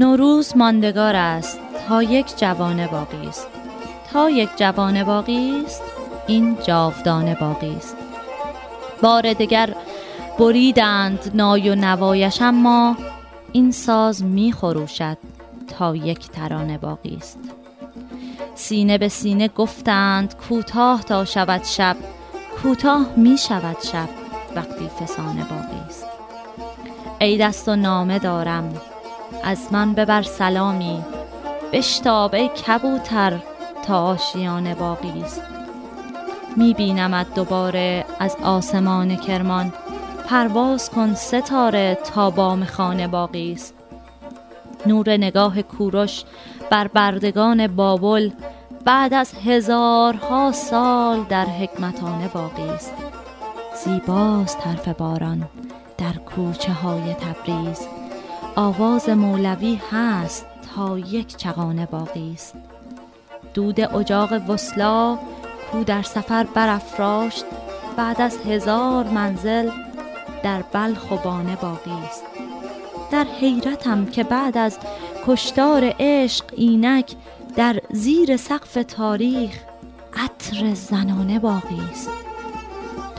نوروز ماندگار است تا یک جوانه باقی است تا یک جوانه باقی است این جاودانه باقی است بار دگر بریدند نای و نوایش اما این ساز می خروشد تا یک ترانه باقی است. سینه به سینه گفتند کوتاه تا شود شب کوتاه می شود شب وقتی فسانه باقی است. ای دست و نامه دارم از من ببر سلامی بشتاب ای کبوتر تا آشیانه باقی است. میبینمت دوباره از آسمان کرمان. پرواز کن ستاره تا بام خانه باقی است. نور نگاه کوروش بر بردگان بابل بعد از هزارها سال در حکمتانه باقی است. زیباست حرف باران در کوچه های تبریز. آواز مولوی هست تا یک چغانه باقی است. دود اجاق وسلا کو در سفر برافراشت بعد از هزار منزل در بلخ و بانه باقی است. در حیرتم که بعد از کشتار عشق اینک در زیر سقف تاریخ عطر زنانه باقی است.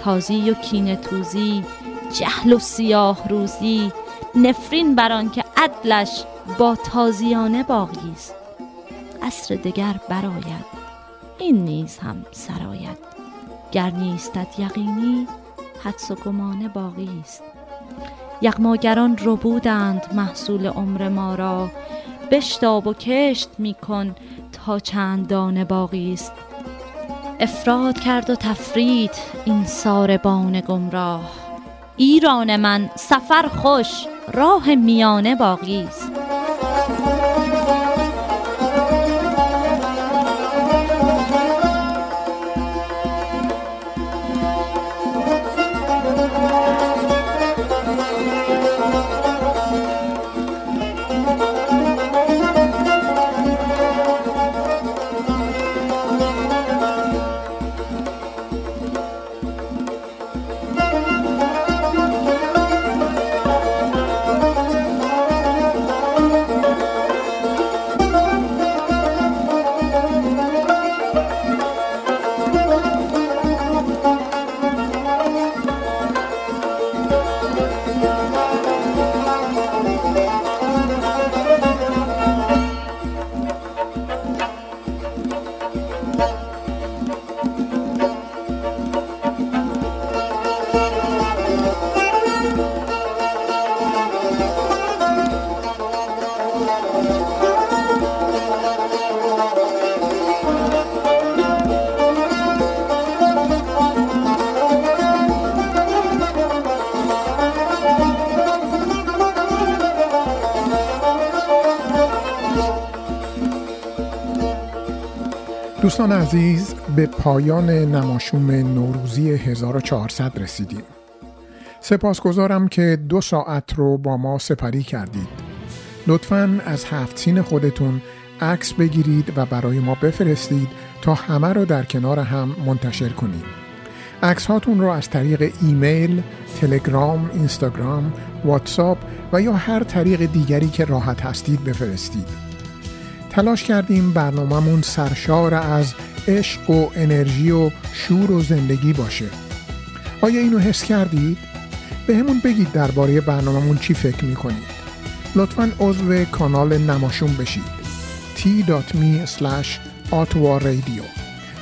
تازی و کینه توزی جهل و سیاه روزی نفرین بر آن که عدلش با تازیانه باقی است. عصر دگر براید این نیز هم سرایت گر نیستت یقینی حدس و گمانه باقی است. یغماگران ربودند محصول عمر ما را. بشتاب و کشت میکن تا چند دانه باقی است. افراد کرد و تفرید این ساربان گمراه. ایران من سفر خوش راه میانه باقی است. دوستان عزیز به پایان نماشوم نوروزی 1400 رسیدیم. سپاسگزارم که دو ساعت رو با ما سپری کردید. لطفا از هفت سین خودتون عکس بگیرید و برای ما بفرستید تا همه رو در کنار هم منتشر کنید عکس هاتون رو از طریق ایمیل، تلگرام، اینستاگرام، واتساپ و یا هر طریق دیگری که راحت هستید بفرستید. تلاش کردیم برنامهمون سرشار از عشق و انرژی و شور و زندگی باشه. آیا اینو حس کردید؟ به همون بگید درباره برنامهمون چی فکر می‌کنید. لطفا عضو کانال نماشون بشید. t.me radio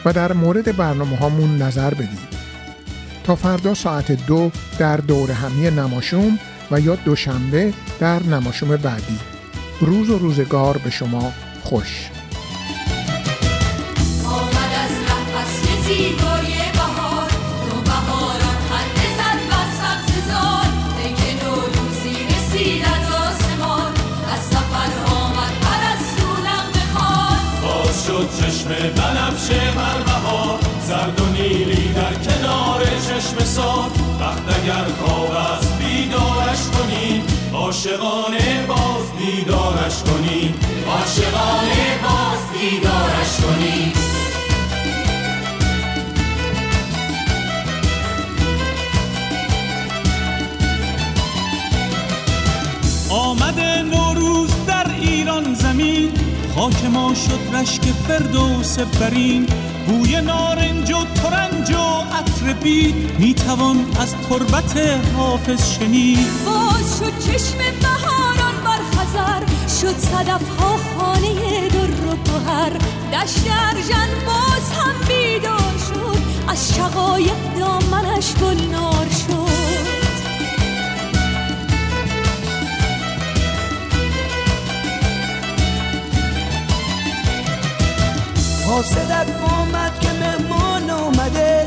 و در مورد برنامه هامون نظر بدید. تا فردا ساعت دو در دور همی نماشوم و یا دوشنبه در نماشوم بعدی. روز و روزگار به شما خوش. آمد از نفس زیبای بهار نو بهاران خنده زد بر سبززار ای که نوروزی رسید از آسمان از سفر آمد پرستونم بخوان باز شد چشم بنفشه بر بهار زرد و نیلی در کنار چشم سار. وقت اگر خواب است بیدارش کنیم عاشقانه باز دیدارش کنیم. عاشقانه باز دیدارش کنیم آمده نوروز در ایران زمین خاک ما شد رشک فردوس برین. بوی نارنج و ترنج و عطر بید می‌توان از تربت حافظ شنید. باز شد چشم شد صدف ها خانه در و گوهر. دشت ارژن باز هم بیدار شد. از شقایق دامنش گلنار شد. حاسدت آمد که مهمان آمده.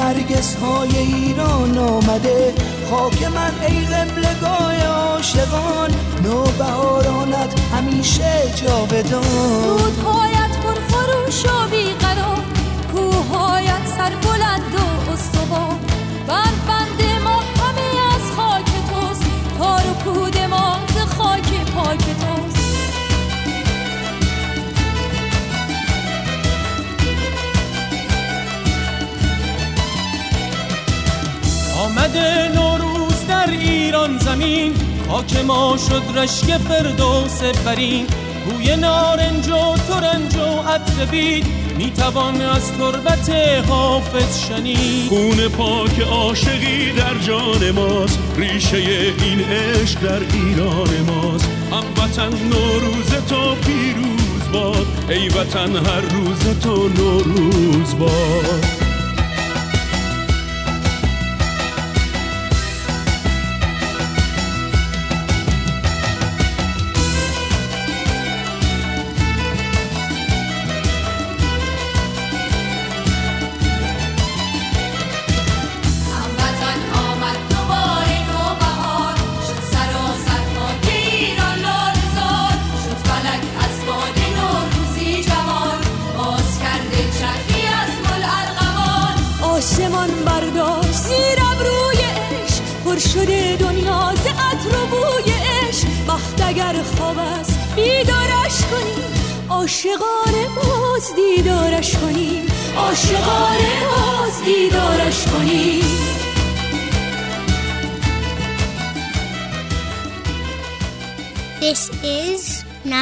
نرگس های ایران آمده. خاک من ای قبلگاه عاشقان نوبهارانت همیشه جاودان. رودهایت پر خروش و بیقرار کوههایت سر بلند و استوار. بر بند ما همه از خاک توست تار و پود ما ز خاک پاک توست. آمده زمین خاک ما شد رشک فردوس برین. بوی نارنج و ترنج و عطر بید می‌توان از تربت حافظ شنید. خون پاک عاشقی در جان ماست. ریشه این عشق در ایران ماست. هموطن نوروز تو پیروز باد. ای وطن هر روز تو نوروز باد.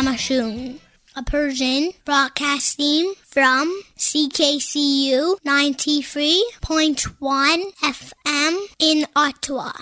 Is a Persian broadcasting from CKCU 93.1 FM in Ottawa.